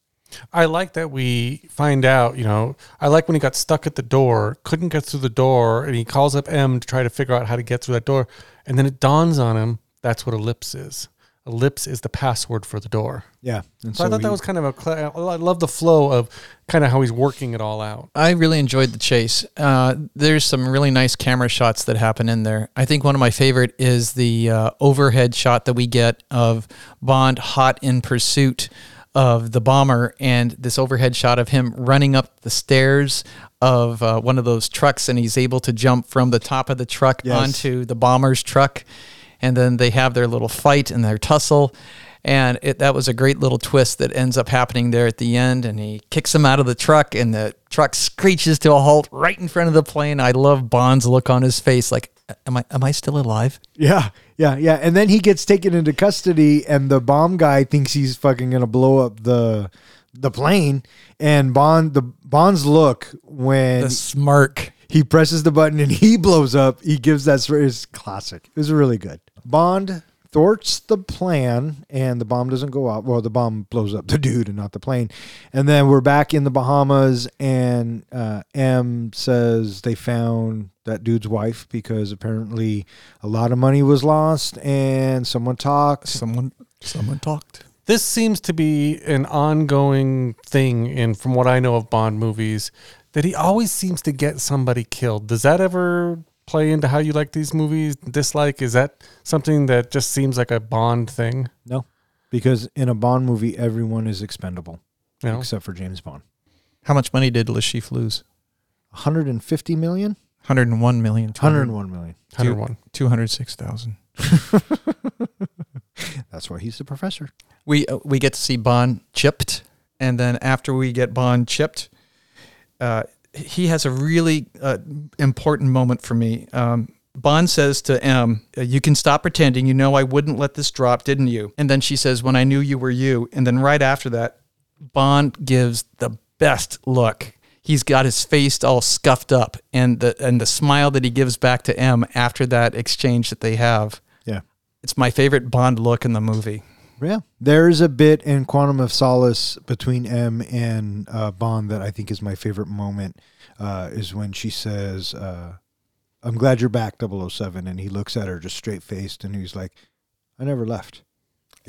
I like that we find out, you know, I like when he got stuck at the door, couldn't get through the door, and he calls up M to try to figure out how to get through that door. And then it dawns on him that's what ellipse is. Ellipse is the password for the door. Yeah, and So, I thought he- that was kind of a, cl- I love the flow of kind of how he's working it all out. I really enjoyed the chase. Uh, there's some really nice camera shots that happen in there. I think one of my favorite is the uh, overhead shot that we get of Bond hot in pursuit of the bomber, and this overhead shot of him running up the stairs of uh, one of those trucks, and he's able to jump from the top of the truck Yes. onto the bomber's truck, and then they have their little fight and their tussle. And it, that was a great little twist that ends up happening there at the end. And he kicks him out of the truck, and the truck screeches to a halt right in front of the plane. I love Bond's look on his face, like, "Am I am I still alive?" Yeah, yeah, yeah. And then he gets taken into custody, and the bomb guy thinks he's fucking gonna blow up the the plane. And Bond, the Bond's look when The smirk. he presses the button and he blows up, he gives that classic. It was really good. Bond thwarts the plan, and the bomb doesn't go off. Well, the bomb blows up the dude and not the plane. And then we're back in the Bahamas, and uh, M says they found that dude's wife because apparently a lot of money was lost, and someone talked. Someone someone talked. This seems to be an ongoing thing in from what I know of Bond movies that he always seems to get somebody killed. Does that ever play into how you like these movies? Dislike? Is that something that just seems like a Bond thing? No, because in a Bond movie, everyone is expendable You know? except for James Bond. How much money did Le Chiffre lose? 150 million? 101 million. 101 million. 101. 206,000. That's why he's the professor. we uh, we get to see Bond chipped, and then after we get Bond chipped, uh, he has a really uh, important moment for me. Um, Bond says to M, uh, "You can stop pretending. You know I wouldn't let this drop, didn't you?" And then she says, "When I knew you were you." And then right after that, Bond gives the best look. He's got his face all scuffed up, and the and the smile that he gives back to M after that exchange that they have. Yeah. It's my favorite Bond look in the movie. Yeah. There's a bit in Quantum of Solace between M and uh, Bond that I think is my favorite moment uh, is when she says, uh, I'm glad you're back, 007. And he looks at her just straight faced and he's like, I never left.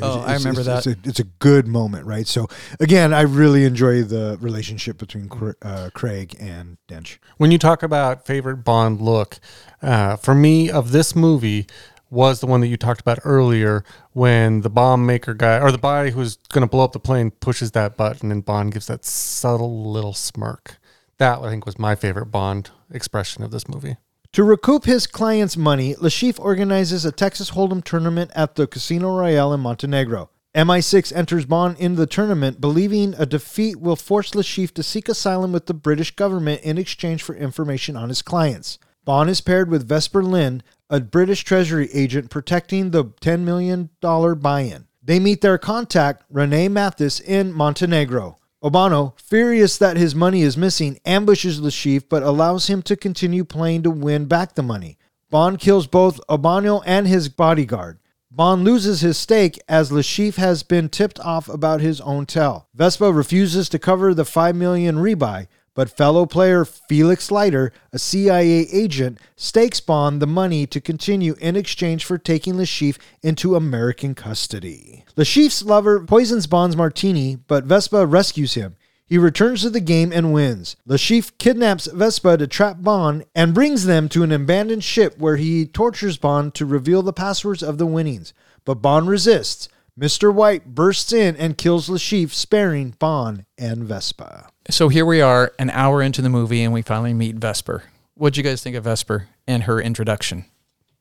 Oh, I remember that. It's a, it's a good moment, right? So, again, I really enjoy the relationship between uh, Craig and Dench. When you talk about favorite Bond look, uh, for me of this movie was the one that you talked about earlier when the bomb maker guy or the guy who's going to blow up the plane pushes that button and Bond gives that subtle little smirk. That I think was my favorite Bond expression of this movie. To recoup his client's money, Le Chiffre organizes a Texas Hold'em tournament at the Casino Royale in Montenegro. MI6 enters Bond into the tournament, believing a defeat will force Le Chiffre to seek asylum with the British government in exchange for information on his clients. Bond is paired with Vesper Lynd, a British Treasury agent protecting the $10 million buy in. They meet their contact, Rene Mathis, in Montenegro. Obanno, furious that his money is missing, ambushes Le Chiffre but allows him to continue playing to win back the money. Bond kills both Obanno and his bodyguard. Bond loses his stake as Le Chiffre has been tipped off about his own tell. Vespa refuses to cover the 5 million rebuy, but fellow player Felix Leiter, a CIA agent, stakes Bond the money to continue in exchange for taking Le Chiffre into American custody. Le Chiffre's lover poisons Bond's martini, but Vespa rescues him. He returns to the game and wins. Le Chiffre kidnaps Vespa to trap Bond and brings them to an abandoned ship where he tortures Bond to reveal the passwords of the winnings. But Bond resists. Mr. White bursts in and kills Le Chiffre, sparing Bond and Vespa. So here we are, an hour into the movie, and we finally meet Vesper. What'd you guys think of Vesper and her introduction?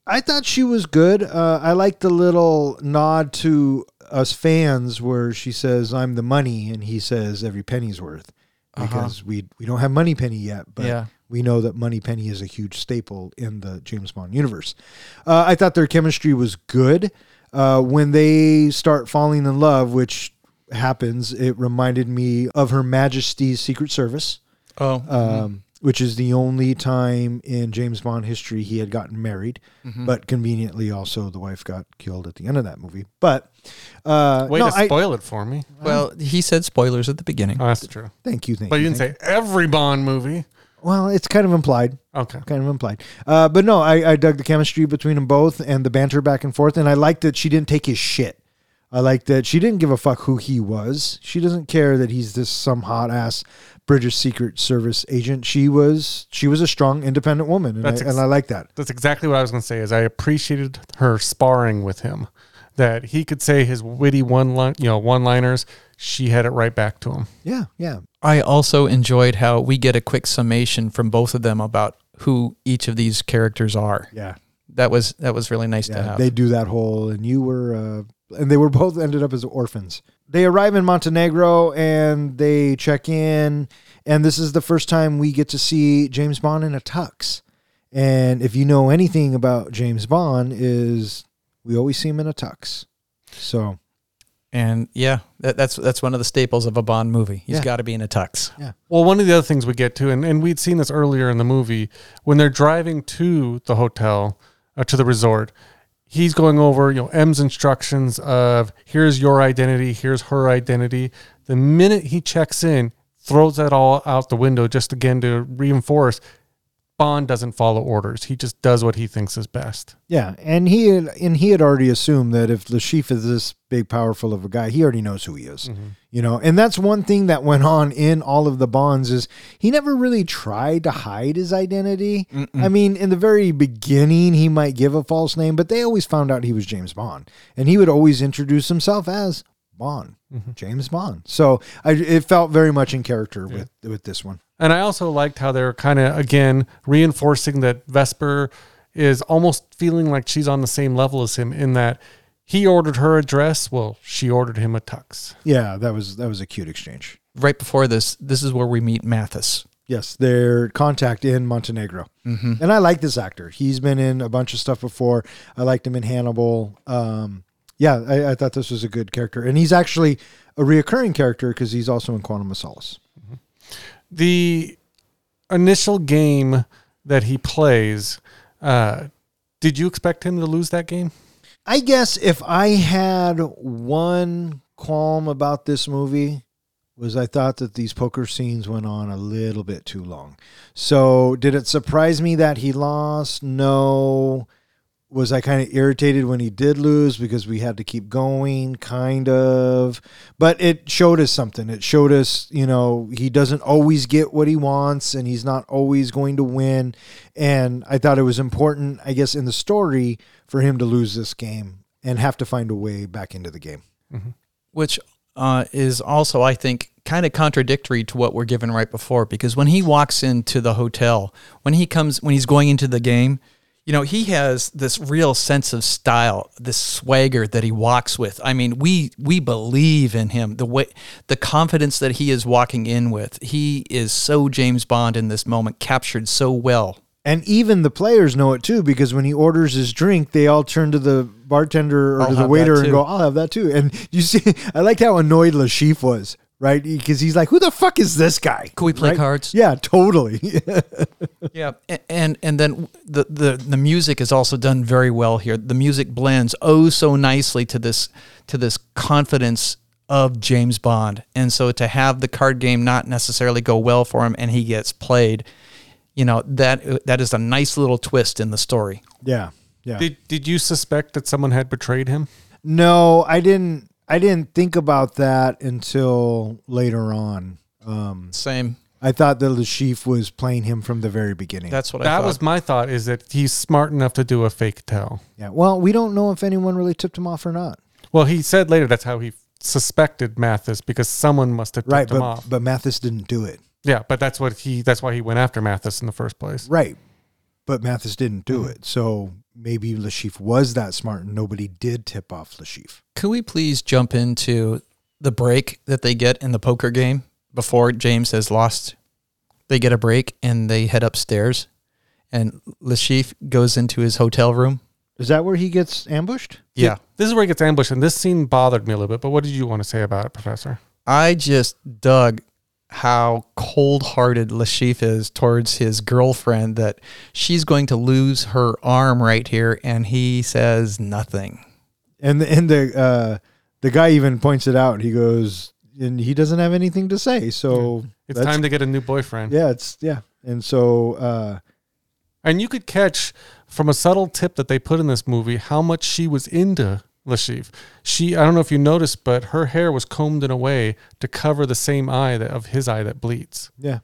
I thought she was good. Uh, I like the little nod to us fans where she says, "I'm the money," and he says, "Every penny's worth," because we we don't have Moneypenny yet, but Yeah. we know that Moneypenny is a huge staple in the James Bond universe. Uh, I thought their chemistry was good. Uh, when they start falling in love, which happens, it reminded me of Her Majesty's Secret Service, Oh, um, which is the only time in James Bond history he had gotten married. Mm-hmm. But conveniently, also the wife got killed at the end of that movie. But uh, Way no, to I- spoil it for me. well, he said spoilers at the beginning. Oh, that's true. thank you, thank you. But you you. didn't say every Bond movie. Well, it's kind of implied. Okay. kind of implied. Uh, but no, I, I dug the chemistry between them both and the banter back and forth, and I liked that she didn't take his shit. I like that she didn't give a fuck who he was. She doesn't care that he's this some hot ass British Secret Service agent. She was she was a strong, independent woman, and, I, That's ex- and I like that. That's exactly what I was going to say. Is I appreciated her sparring with him, that he could say his witty one line, you know, one liners. She had it right back to him. Yeah, yeah, I also enjoyed how we get a quick summation from both of them about who each of these characters are. yeah, That was that was really nice to have. They do that whole, and you were, uh, and they were both ended up as orphans. They arrive in Montenegro and they check in, and this is the first time we get to see James Bond in a tux. And if you know anything about James Bond, is we always see him in a tux. So and yeah, that, that's that's one of the staples of a Bond movie. He's Yeah. got to be in a tux. Yeah. Well, one of the other things we get to, and, and we'd seen this earlier in the movie, when they're driving to the hotel, uh, to the resort, he's going over, you know, M's instructions of here's your identity, here's her identity. The minute he checks in, throws that all out the window just again to reinforce Bond doesn't follow orders. He just does what he thinks is best. yeah, and he had, and he had already assumed that if Le Chiffre is this big, powerful of a guy, he already knows who he is. Mm-hmm. You know, and that's one thing that went on in all of the bonds is he never really tried to hide his identity. I mean, in the very beginning, he might give a false name, but they always found out he was James Bond, and he would always introduce himself as Bond, James Bond. So I, it felt very much in character with with this one. And I also liked how they're kind of again reinforcing that Vesper is almost feeling like she's on the same level as him in that he ordered her a dress, well, she ordered him a tux. Yeah, that was that was a cute exchange. Right before this, this is where we meet Mathis. Yes, their contact in Montenegro. And I like this actor. He's been in a bunch of stuff before. I liked him in Hannibal. Um, yeah, I, I thought this was a good character. And he's actually a reoccurring character because he's also in Quantum of Solace. The initial game that he plays, uh, did you expect him to lose that game? I guess if I had one qualm about this movie was I thought that these poker scenes went on a little bit too long. So did it surprise me that he lost? No. Was I kind of irritated when he did lose because we had to keep going? Kind of. But it showed us something. It showed us, you know, he doesn't always get what he wants and he's not always going to win. And I thought it was important, I guess, in the story for him to lose this game and have to find a way back into the game. which uh, is also, I think, kind of contradictory to what we're given right before. Because when he walks into the hotel, when he comes, when he's going into the game, you know, he has this real sense of style, this swagger that he walks with. I mean, we we believe in him. The way, the confidence that he is walking in with, he is so James Bond in this moment, captured so well. And even the players know it too, because when he orders his drink, they all turn to the bartender or I'll to the waiter and go, "I'll have that too." And you see, I like how annoyed Le Chiffre was, right? Because he's like, "Who the fuck is this guy?" Can we play Right? cards? Yeah, totally. Yeah, a- and and then the, the the music is also done very well here. The music blends oh so nicely to this to this confidence of James Bond, and so to have the card game not necessarily go well for him, and he gets played, you know that that is a nice little twist in the story. yeah, yeah. Did Did you suspect that someone had betrayed him? No, I didn't. I didn't think about that until later on. Um, Same. I thought that Le Chiffre was playing him from the very beginning. That's what I That thought. was my thought. Is that he's smart enough to do a fake tell? yeah. Well, we don't know if anyone really tipped him off or not. Well, he said later that's how he suspected Mathis because someone must have tipped Right, him off. but Mathis didn't do it. Yeah, but that's what he. That's why he went after Mathis in the first place. Right. But Mathis didn't do it. So maybe Le Chiffre was that smart and nobody did tip off Le Chiffre. Could we please jump into the break that they get in the poker game before James has lost they get a break and they head upstairs, and Le Chiffre goes into his hotel room. Is that where he gets ambushed? Yeah, This is where he gets ambushed, and this scene bothered me a little bit. But what did you want to say about it, Professor? I just dug how cold-hearted Le Chiffre is towards his girlfriend that she's going to lose her arm right here, and he says nothing. And the, and the uh, the guy even points it out. He goes, and he doesn't have anything to say. So It's time to get a new boyfriend. Yeah, it's yeah. And so uh, And you could catch from a subtle tip that they put in this movie how much she was into Le Chiffre. She, I don't know if you noticed, but her hair was combed in a way to cover the same eye that, of his eye that bleeds. yeah.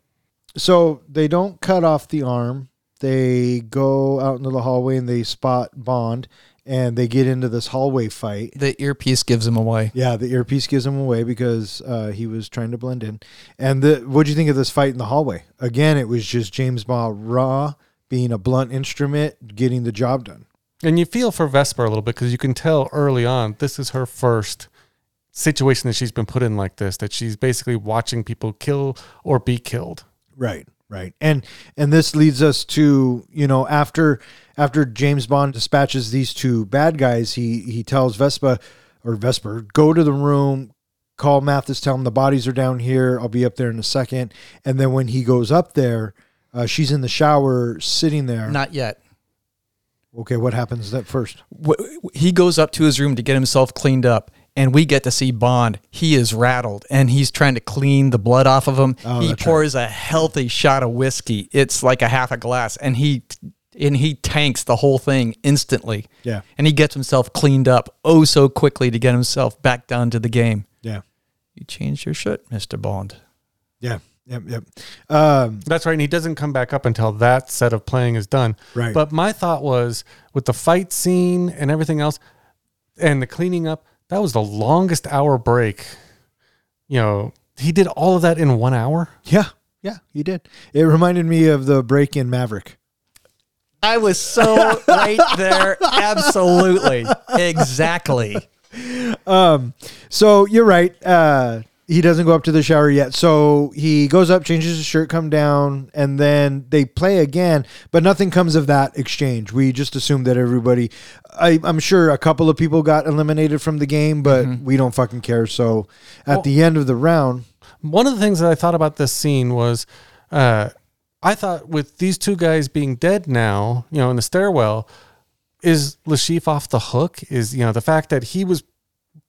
So they don't cut off the arm. They go out into the hallway and they spot Bond, and they get into this hallway fight. The earpiece gives him away. Yeah, the earpiece gives him away because uh, he was trying to blend in. And the what'd you think of this fight in the hallway? Again, it was just James Bond raw being a blunt instrument, getting the job done. And you feel for Vesper a little bit because you can tell early on this is her first situation that she's been put in like this, that she's basically watching people kill or be killed. Right, right. And and this leads us to, you know, after after James Bond dispatches these two bad guys, he he tells Vespa or Vesper, go to the room, call Mathis, tell him the bodies are down here. I'll be up there in a second. And then when he goes up there, uh, she's in the shower sitting there. Not yet. Okay, what happens at first? He goes up to his room to get himself cleaned up, and we get to see Bond. He is rattled, and he's trying to clean the blood off of him. Oh, he pours a healthy shot of whiskey. It's like a half a glass, and he and he tanks the whole thing instantly. Yeah. and he gets himself cleaned up oh so quickly to get himself back down to the game. Yeah. You changed your shirt, Mister Bond. Yeah. Yep. Yep. Um, That's right. And he doesn't come back up until that set of playing is done. Right. But my thought was with the fight scene and everything else and the cleaning up, that was the longest hour break. You know, he did all of that in one hour. yeah. Yeah. He did. It reminded me of the break in Maverick. I was so right there. Absolutely, exactly. Um, so you're right. Uh, he doesn't go up to the shower yet. So he goes up, changes his shirt, come down, and then they play again. But nothing comes of that exchange. We just assume that everybody. I, I'm sure a couple of people got eliminated from the game, but we don't fucking care. So at Well- the end of the round, One of the things that I thought about this scene was uh, I thought with these two guys being dead now, you know, in the stairwell, is Le Chiffre off the hook? Is, you know, the fact that he was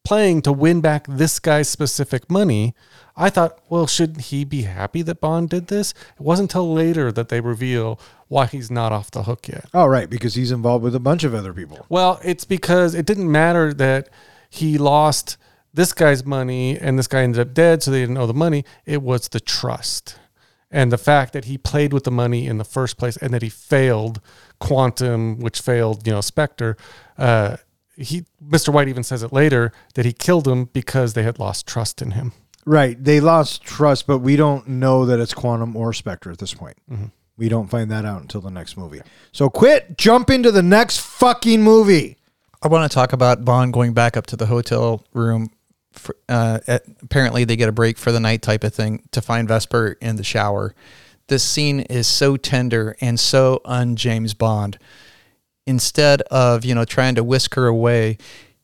playing to win back this guy's specific money. I thought, well, should he be happy that Bond did this? It wasn't until later that they reveal why he's not off the hook yet. oh right, because he's involved with a bunch of other people. Well, it's because it didn't matter that he lost this guy's money and this guy ended up dead, so they didn't owe the money. It was the trust and the fact that he played with the money in the first place and that he failed Quantum, which failed, you know, Spectre. Uh, he, Mr. White even says it later that he killed him because they had lost trust in him. Right. They lost trust, but we don't know that it's Quantum or Spectre at this point. We don't find that out until the next movie. So quit, jump into the next fucking movie. I want to talk about Bond going back up to the hotel room. For, uh, at, apparently, they get a break for the night type of thing to find Vesper in the shower. This scene is so tender and so un James Bond. Instead of you know trying to whisk her away,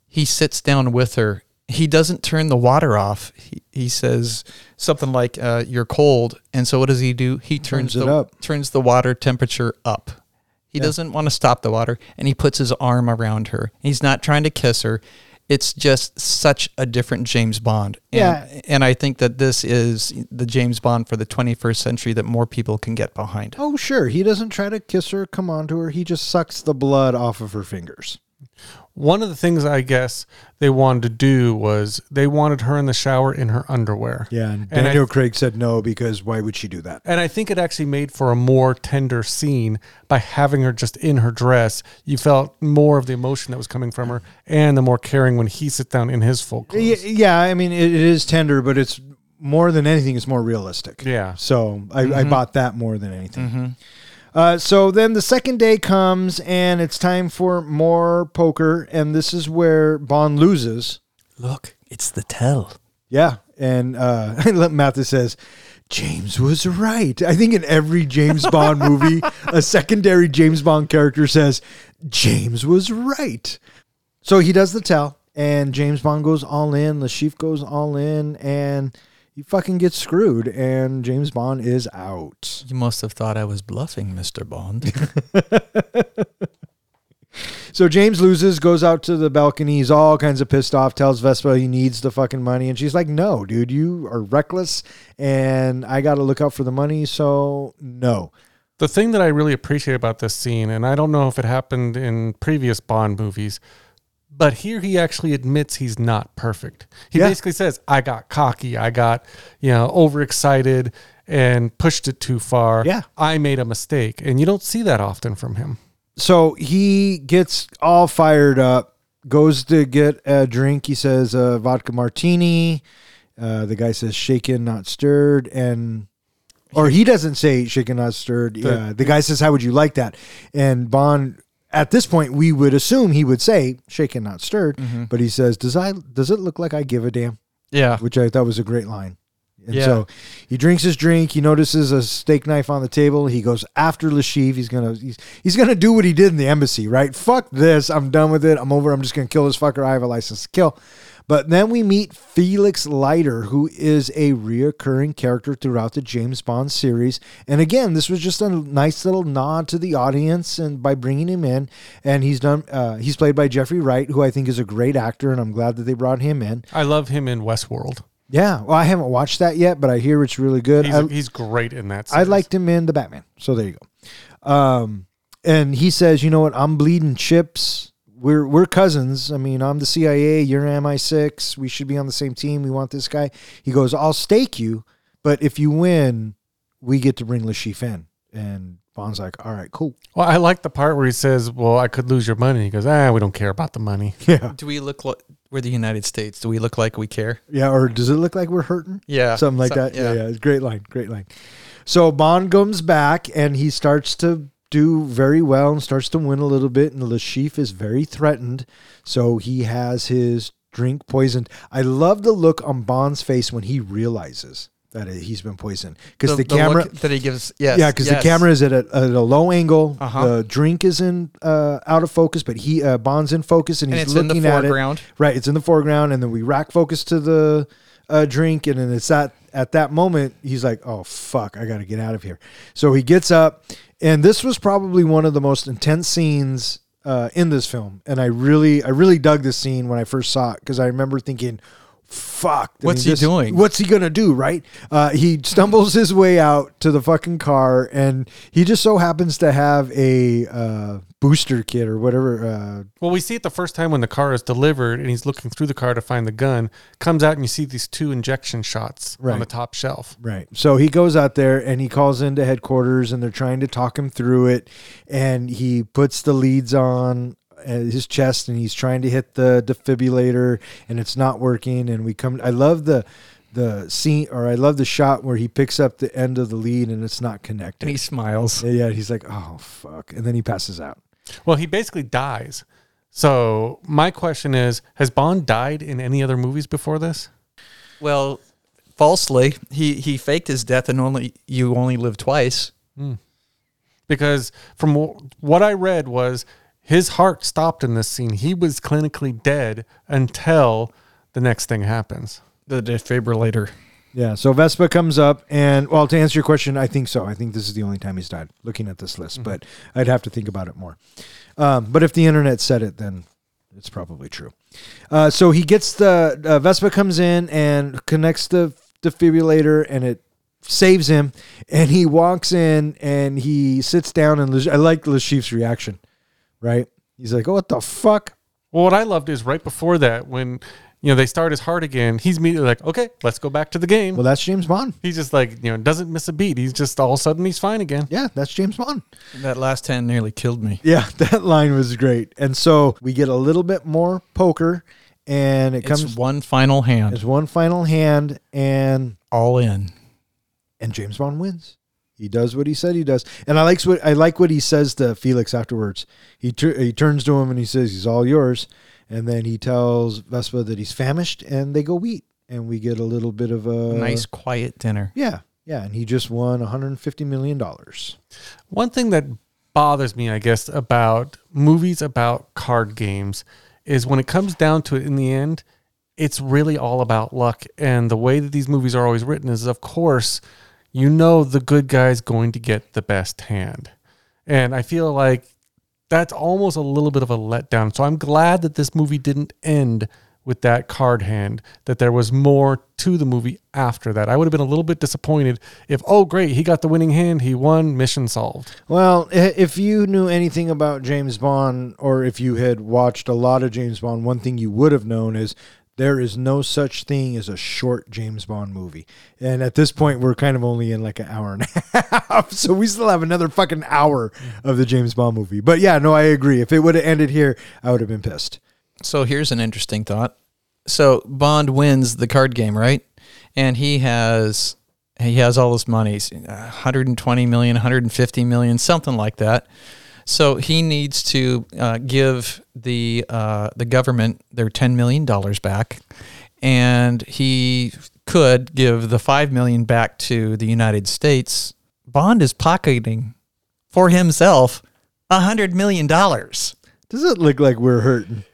he sits down with her. He doesn't turn the water off. He, he says something like, uh, "You're cold," and so what does he do? He turns, Turns it the up. turns the water temperature up. He doesn't want to stop the water, and he puts his arm around her. He's not trying to kiss her. It's just such a different James Bond. And, Yeah. And I think that this is the James Bond for the 21st century that more people can get behind. Oh, sure. He doesn't try to kiss her, come on to her. He just sucks the blood off of her fingers. One of the things I guess they wanted to do was they wanted her in the shower in her underwear. Yeah, and And I- Daniel Craig said no because why would she do that? And I think it actually made for a more tender scene by having her just in her dress. You felt more of the emotion that was coming from her and the more caring when he sits down in his full clothes. Yeah, I mean, it, it is tender, but it's more than anything, it's more realistic. Yeah. So I, I mm-hmm. bought that more than anything. Mm-hmm. Uh, so then the second day comes and it's time for more poker, and this is where Bond loses. Look, it's the tell. Yeah, and uh, Mathis says, James was right. I think in every James Bond movie, a secondary James Bond character says, James was right. So he does the tell, and James Bond goes all in. Chief goes all in, and he fucking gets screwed, and James Bond is out. You must have thought I was bluffing, Mr. Bond. So James loses, goes out to the balcony. He's all kinds of pissed off, tells Vespa he needs the fucking money. And she's like, no, dude, you are reckless, and I got to look out for the money. So, no. The thing that I really appreciate about this scene, and I don't know if it happened in previous Bond movies, but here he actually admits he's not perfect. He Yeah. basically says, I got cocky, I got, you know, overexcited and pushed it too far. Yeah. I made a mistake. And you don't see that often from him. So he gets all fired up, goes to get a drink. He says, uh, vodka martini. Uh, the guy says, shaken, not stirred. And, or he doesn't say shaken, not stirred. yeah. The guy says, how would you like that? And Bond, at this point, we would assume he would say shaken, not stirred. Mm-hmm. But he says, does I, does it look like I give a damn? yeah. which I thought was a great line. And Yeah. so he drinks his drink. He notices a steak knife on the table. He goes after Le Chiffre. He's gonna he's, he's gonna do what he did in the embassy, right? Fuck this. I'm done with it. I'm over. I'm just gonna kill this fucker. I have a license to kill. But then we meet Felix Leiter, who is a reoccurring character throughout the James Bond series. And again, this was just a nice little nod to the audience, and by bringing him in, and he's done. Uh, he's played by Jeffrey Wright, who I think is a great actor, and I'm glad that they brought him in. I love him in Westworld. Yeah, well, I haven't watched that yet, but I hear it's really good. He's, I, he's great in that. I liked him in the Batman, so there you go. Um, and he says, "You know what? I'm bleeding chips. We're we're cousins. I mean, I'm the CIA. You're MI6. We should be on the same team. We want this guy." He goes, "I'll stake you, but if you win, we get to bring Le Chiffre in." And Bond's like, "All right, cool." Well, I like the part where he says, "Well, I could lose your money." He goes, "Ah, we don't care about the money." Yeah, Do we look like we're the United States? Do we look like we care? yeah. Or does it look like we're hurting? Yeah. something like So- that. Yeah. yeah, It's great line, great line. So Bond comes back and he starts to do very well and starts to win a little bit. And the Le Chiffre is very threatened, so he has his drink poisoned. I love the look on Bond's face when he realizes that he's been poisoned because the, camera. look that he gives. Yes. yeah, because yes. the camera is at a, at a low angle. Uh-huh. The drink is in uh, out of focus, but he uh, Bond's in focus and and he's looking the at it. Right, it's in the foreground, and then we rack focus to the uh, drink, and then it's that at that moment he's like, "Oh fuck, I got to get out of here." So he gets up, and this was probably one of the most intense scenes uh, in this film, and I really, I really dug this scene when I first saw it because I remember thinking. Fuck! I What's he doing? What's he gonna do? Right? Uh, he stumbles his way out to the fucking car, and he just so happens to have a uh, booster kit or whatever. Uh, Well, we see it the first time when the car is delivered, and he's looking through the car to find the gun. Comes out, and you see these two injection shots Right. on the top shelf. Right. So he goes out there and he calls into headquarters and they're trying to talk him through it. And he puts the leads on his chest and he's trying to hit the defibrillator and it's not working. And we come, I love the, the scene or I love the shot where he picks up the end of the lead and it's not connected. And he smiles. yeah, he's like, oh, fuck. And then he passes out. Well, he basically dies. So my question is: Has Bond died in any other movies before this? Well, falsely, he he faked his death and only you only live twice. Hmm. Because from what I read was his heart stopped in this scene. He was clinically dead until the next thing happens. The defibrillator. Yeah. So Vespa comes up, and well, to answer your question, I think so. I think this is the only time he's died. Looking at this list, but I'd have to think about it more. Um, but if the internet said it, then it's probably true. Uh, so he gets the uh, Vespa comes in and connects the defibrillator, and it saves him. And he walks in and he sits down, and Lash- I like Le Chiffre's reaction. Right? He's like, "Oh, what the fuck?" Well, what I loved is right before that when you know they start his heart again. He's immediately like, "Okay, let's go back to the game." Well, that's James Bond. he's just like you know doesn't miss a beat. He's just all of a sudden he's fine again. Yeah, that's James Bond. That last ten nearly killed me. Yeah, that line was great. And so we get a little bit more poker, and it It's comes one final hand. as one final hand, and all in. and James Bond wins. He does what he said he does, and I like what I like what he says to Felix afterwards. He tur- he turns to him and he says, "He's all yours," and then he tells Vespa that he's famished, and they go eat, and we get a little bit of a nice quiet dinner. yeah, Yeah, and he just won 150 million dollars. One thing that bothers me, I guess, about movies about card games is when it comes down to it in the end, it's really all about luck. And the way that these movies are always written is, of course, you know the good guy's going to get the best hand. And I feel like that's almost a little bit of a letdown. So I'm glad that this movie didn't end with that card hand, that there was more to the movie after that. I would have been a little bit disappointed if, oh, great, he got the winning hand, he won, mission solved. Well, if you knew anything about James Bond, or if you had watched a lot of James Bond, one thing you would have known is there is no such thing as a short James Bond movie. And at this point, we're kind of only in like an hour and a half. So we still have another fucking hour of the James Bond movie. But yeah, no, I agree. If it would have ended here, I would have been pissed. So here's an interesting thought. So Bond wins the card game, right? And he has he has all this money, 120 uh, million, 150 million, something like that. So he needs to uh, give the uh, the government their 10 million dollars back, and he could give the five million back to the United States. Bond is pocketing for himself a hundred million dollars. Does it look like we're hurting?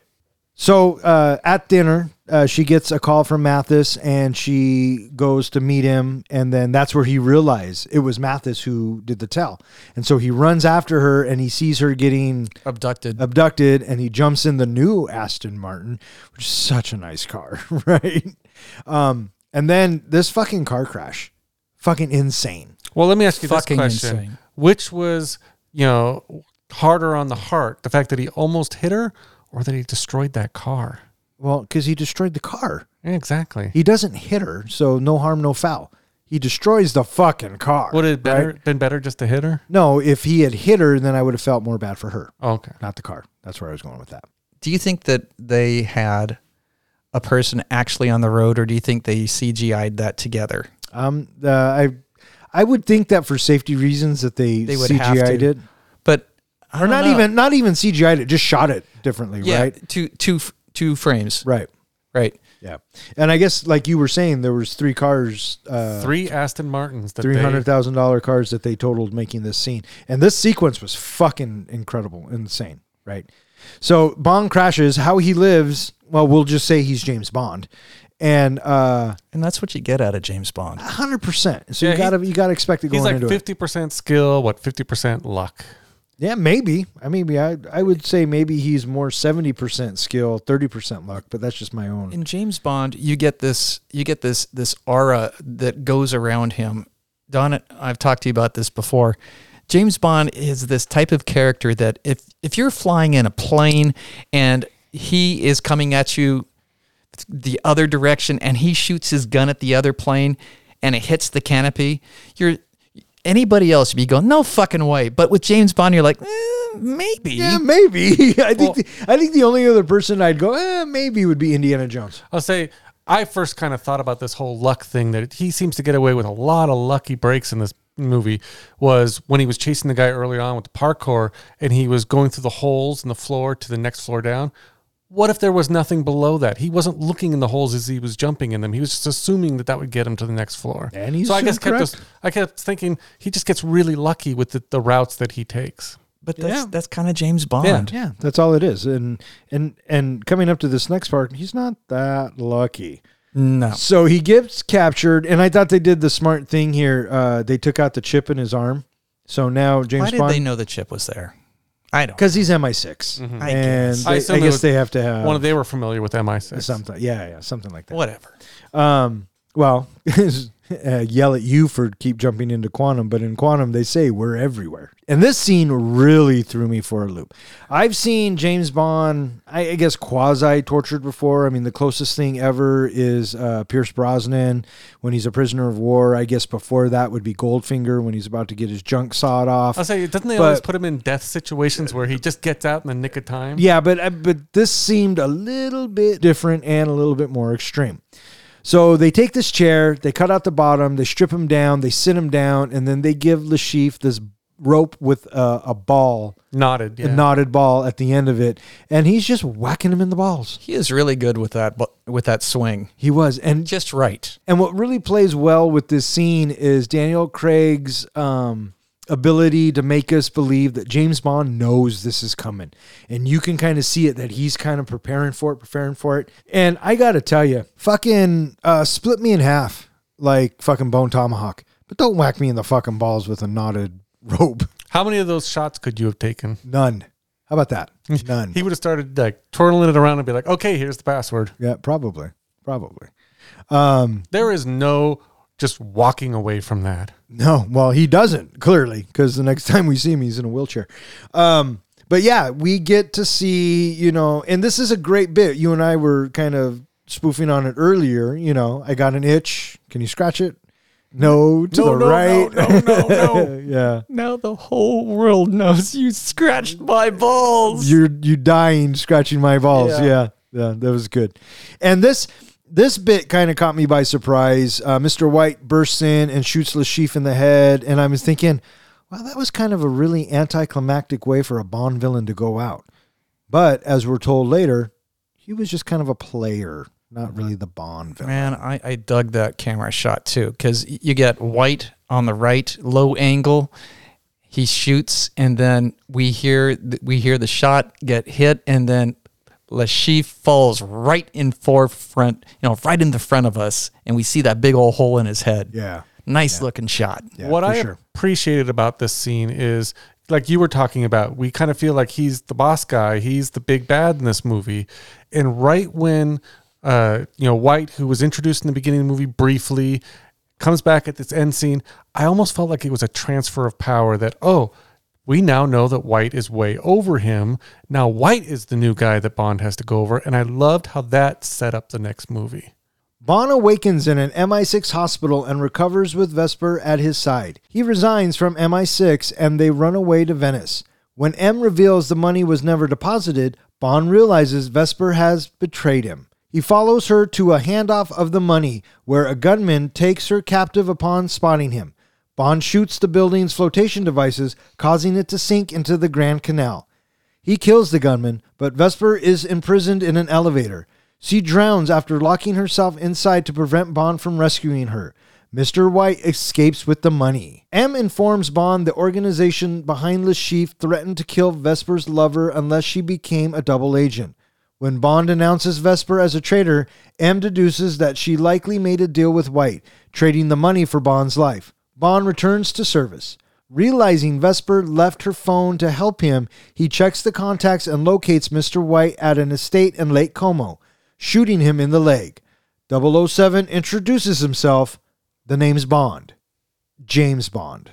So uh, at dinner, uh, she gets a call from Mathis and she goes to meet him. And then that's where he realized it was Mathis who did the tell. And so he runs after her and he sees her getting Abducted. abducted and he jumps in the new Aston Martin, which is such a nice car, right? Um, and then this fucking car crash, fucking insane. Well, let me ask you Fucking this question: insane. Which was, you know, harder on the heart, the fact that he almost hit her, or that he destroyed that car? Well, because he destroyed the car. Yeah, exactly. He doesn't hit her, so no harm, no foul. He destroys the fucking car. Would it have better, right? been better just to hit her? No, if he had hit her, then I would have felt more bad for her, Oh, okay. not the car. That's where I was going with that. do you think that they had a person actually on the road, or do you think they CGI'd that together? Um, uh, I, I would think that for safety reasons that they, They would CGI'd to. it, But I or don't know. even not even CGI'd it, just shot it differently, yeah, right? two two f- two frames, Right. right? Yeah. And I guess like you were saying, there was three cars, uh, Three Aston Martins. That three they- hundred thousand dollar cars that they totaled making this scene, and this sequence was fucking incredible, insane, right? So Bond crashes. How he lives? Well, we'll just say he's James Bond, and uh, And that's what you get out of James Bond. hundred percent. So Yeah, you gotta you gotta expect it He's like into it. fifty percent skill. What fifty percent luck? Yeah, maybe. I maybe I I would say maybe he's more seventy percent skill, thirty percent luck, but that's just my own. In James Bond, you get this you get this this aura that goes around him. Don, I've talked to you about this before. James Bond is this type of character that if if you're flying in a plane and he is coming at you the other direction and he shoots his gun at the other plane and it hits the canopy, you're anybody else would be going no fucking way. But with James Bond, you're like eh, maybe. Yeah, maybe. I think the, I think the only other person I'd go eh, maybe would be Indiana Jones. I'll say I first kind of thought about this whole luck thing that he seems to get away with a lot of lucky breaks in this movie was when he was chasing the guy early on with the parkour and he was going through the holes in the floor to the next floor down. What if there was nothing below that? He wasn't looking in the holes as he was jumping in them. He was just assuming that that would get him to the next floor. And he's so I guess assumed kept this, I kept thinking he just gets really lucky with the, the routes that he takes. But that's Yeah. that's kind of James Bond. Yeah, that's all it is. And and and coming up to this next part, he's not that lucky. No. So he gets captured, and I thought they did the smart thing here. Uh, they took out the chip in his arm, so now James Why did Bond they know the chip was there? I don't. because he's MI6, I and guess. I they- I, assume it guess was they have to have One of they were familiar with MI6. something. Yeah, yeah, something like that. Whatever. Um, well, uh, yell at you for keep jumping into quantum, but in quantum they say we're everywhere. And this scene really threw me for a loop. I've seen James Bond, I, I guess, quasi tortured before. I mean, the closest thing ever is uh, Pierce Brosnan when he's a prisoner of war. I guess before that would be Goldfinger when he's about to get his junk sawed off. I'll say, doesn't they But- always put him in death situations where he just gets out in the nick of time? Yeah, but uh, but this seemed a little bit different and a little bit more extreme. So they take this chair, they cut out the bottom, they strip him down, they sit him down, and then they give Le Chiffre this rope with a, a ball, Knotted. a knotted ball at the end of it, and he's just whacking him in the balls. He is really good with that with that swing. He was, and Just right. And what really plays well with this scene is Daniel Craig's um, ability to make us believe that James Bond knows this is coming. And you can kind of see it that he's kind of preparing for it, preparing for it. And I got to tell you, fucking uh, split me in half like fucking Bone Tomahawk. But don't whack me in the fucking balls with a knotted rope. How many of those shots could you have taken? None. How about that? None. He would have started like twirling it around and be like, "Okay, here's the password." yeah, probably. Probably. Um, There is no just walking away from that. No, well, he doesn't clearly because the next time we see him, he's in a wheelchair. Um, but yeah, we get to see, you know, and this is a great bit. You and I were kind of spoofing on it earlier. You know, I got an itch. Can you scratch it? No, to No, the no, right. no, no, no, no. yeah, Now the whole world knows you scratched my balls. you're you dying scratching my balls. Yeah. Yeah. yeah, that was good. And this this bit kind of caught me by surprise. Uh, Mr. White bursts in and shoots Le Chiffre in the head, and I was thinking, wow, that was kind of a really anticlimactic way for a Bond villain to go out. But as we're told later, he was just kind of a player, not really the Bond villain. Man, I, I dug that camera shot too because you get White on the right, low angle. He shoots, and then we hear th- we hear the shot get hit, and then Le Chiffre falls right in forefront, you know, right in the front of us, and we see that big old hole in his head. Yeah, Nice looking shot. yeah, what I sure. appreciated about this scene is like you were talking about, we kind of feel like he's the boss guy, he's the big bad in this movie. And right when uh, you know, White, who was introduced in the beginning of the movie briefly, comes back at this end scene, I almost felt like it was a transfer of power that, oh, we now know that White is way over him. Now White is the new guy that Bond has to go over. And I loved how that set up the next movie. Bond awakens in an MI6 hospital and recovers with Vesper at his side. He resigns from MI6 and they run away to Venice. When M reveals the money was never deposited, Bond realizes Vesper has betrayed him. He follows her to a handoff of the money where a gunman takes her captive upon spotting him. Bond shoots the building's flotation devices, causing it to sink into the Grand Canal. He kills the gunman, but Vesper is imprisoned in an elevator. She drowns after locking herself inside to prevent Bond from rescuing her. Mr. White escapes with the money. M informs Bond the organization behind Le Chiffre threatened to kill Vesper's lover unless she became a double agent. When Bond announces Vesper as a traitor, M deduces that she likely made a deal with White, trading the money for Bond's life. Bond returns to service. Realizing Vesper left her phone to help him, he checks the contacts and locates Mr. White at an estate in Lake Como, shooting him in the leg. 007 introduces himself. The name's Bond. James Bond.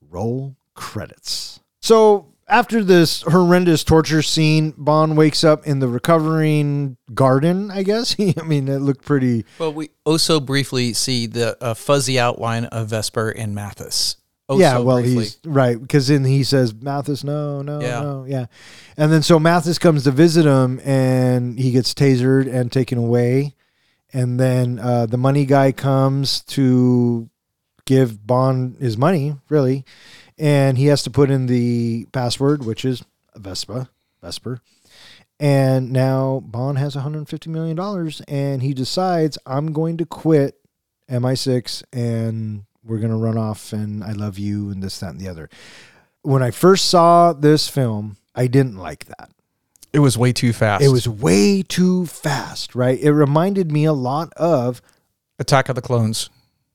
Roll credits. So, after this horrendous torture scene, Bond wakes up in the recovering garden, I guess. I mean, it looked pretty. Well, we also briefly see the uh, fuzzy outline of Vesper and Mathis. Oh, yeah, so well, briefly. he's right because then he says, Mathis, no, no, Yeah. no, yeah. And then so Mathis comes to visit him and he gets tasered and taken away. And then uh, the money guy comes to give Bond his money, really. And he has to put in the password, which is Vespa, Vesper. And now Bond has $150 million and he decides, I'm going to quit MI6 and we're going to run off and I love you and this, that, and the other. When I first saw this film, I didn't like that. it was way too fast. It was way too fast, right? It reminded me a lot of, Attack of the Clones.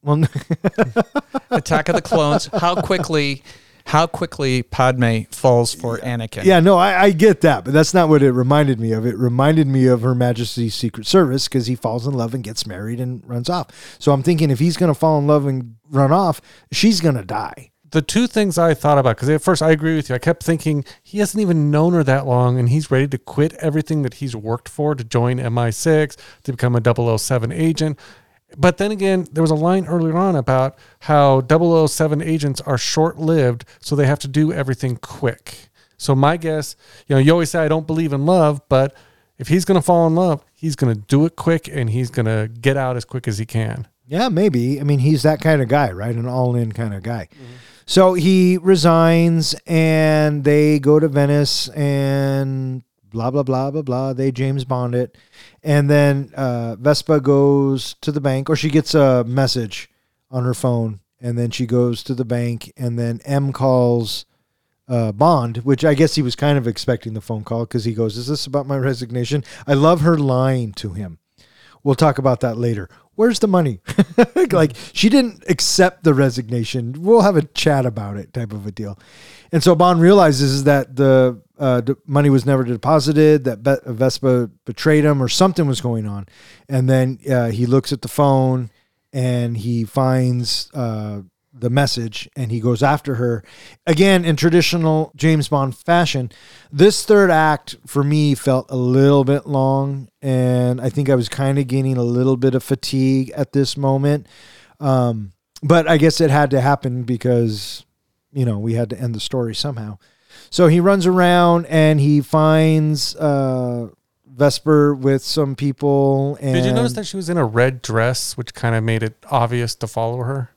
Well, Attack of the Clones. How quickly, how quickly Padme falls for Anakin. yeah, no, I, I get that, but that's not what it reminded me of. It reminded me of Her Majesty's Secret Service because he falls in love and gets married and runs off. So I'm thinking if he's going to fall in love and run off, she's going to die. the two things I thought about because at first I agree with you. I kept thinking he hasn't even known her that long, and he's ready to quit everything that he's worked for to join MI6 to become a 007 agent. But then again, there was a line earlier on about how 007 agents are short lived, so they have to do everything quick. So my guess, you know, you always say I don't believe in love, but if he's going to fall in love, he's going to do it quick and he's going to get out as quick as he can. Yeah, maybe. I mean, he's that kind of guy, right? An all in kind of guy. Mm-hmm. So he resigns and they go to Venice and blah, blah, blah, blah, blah. They James Bond it. And then uh, Vesper goes to the bank or she gets a message on her phone. And then she goes to the bank and then M calls uh, Bond, which I guess he was kind of expecting the phone call because he goes, Is this about my resignation? I love her lying to him. We'll talk about that later. Where's the money? like she didn't accept the resignation. We'll have a chat about it, type of a deal. And so Bond realizes that the uh, money was never deposited, that Be- Vesper betrayed him, or something was going on. And then uh, he looks at the phone and he finds uh, the message and he goes after her again in traditional James Bond fashion. This third act for me felt a little bit long, and I think I was kind of gaining a little bit of fatigue at this moment. Um, but I guess it had to happen because you know we had to end the story somehow. So he runs around and he finds uh, Vesper with some people. And Did you notice that she was in a red dress, which kind of made it obvious to follow her?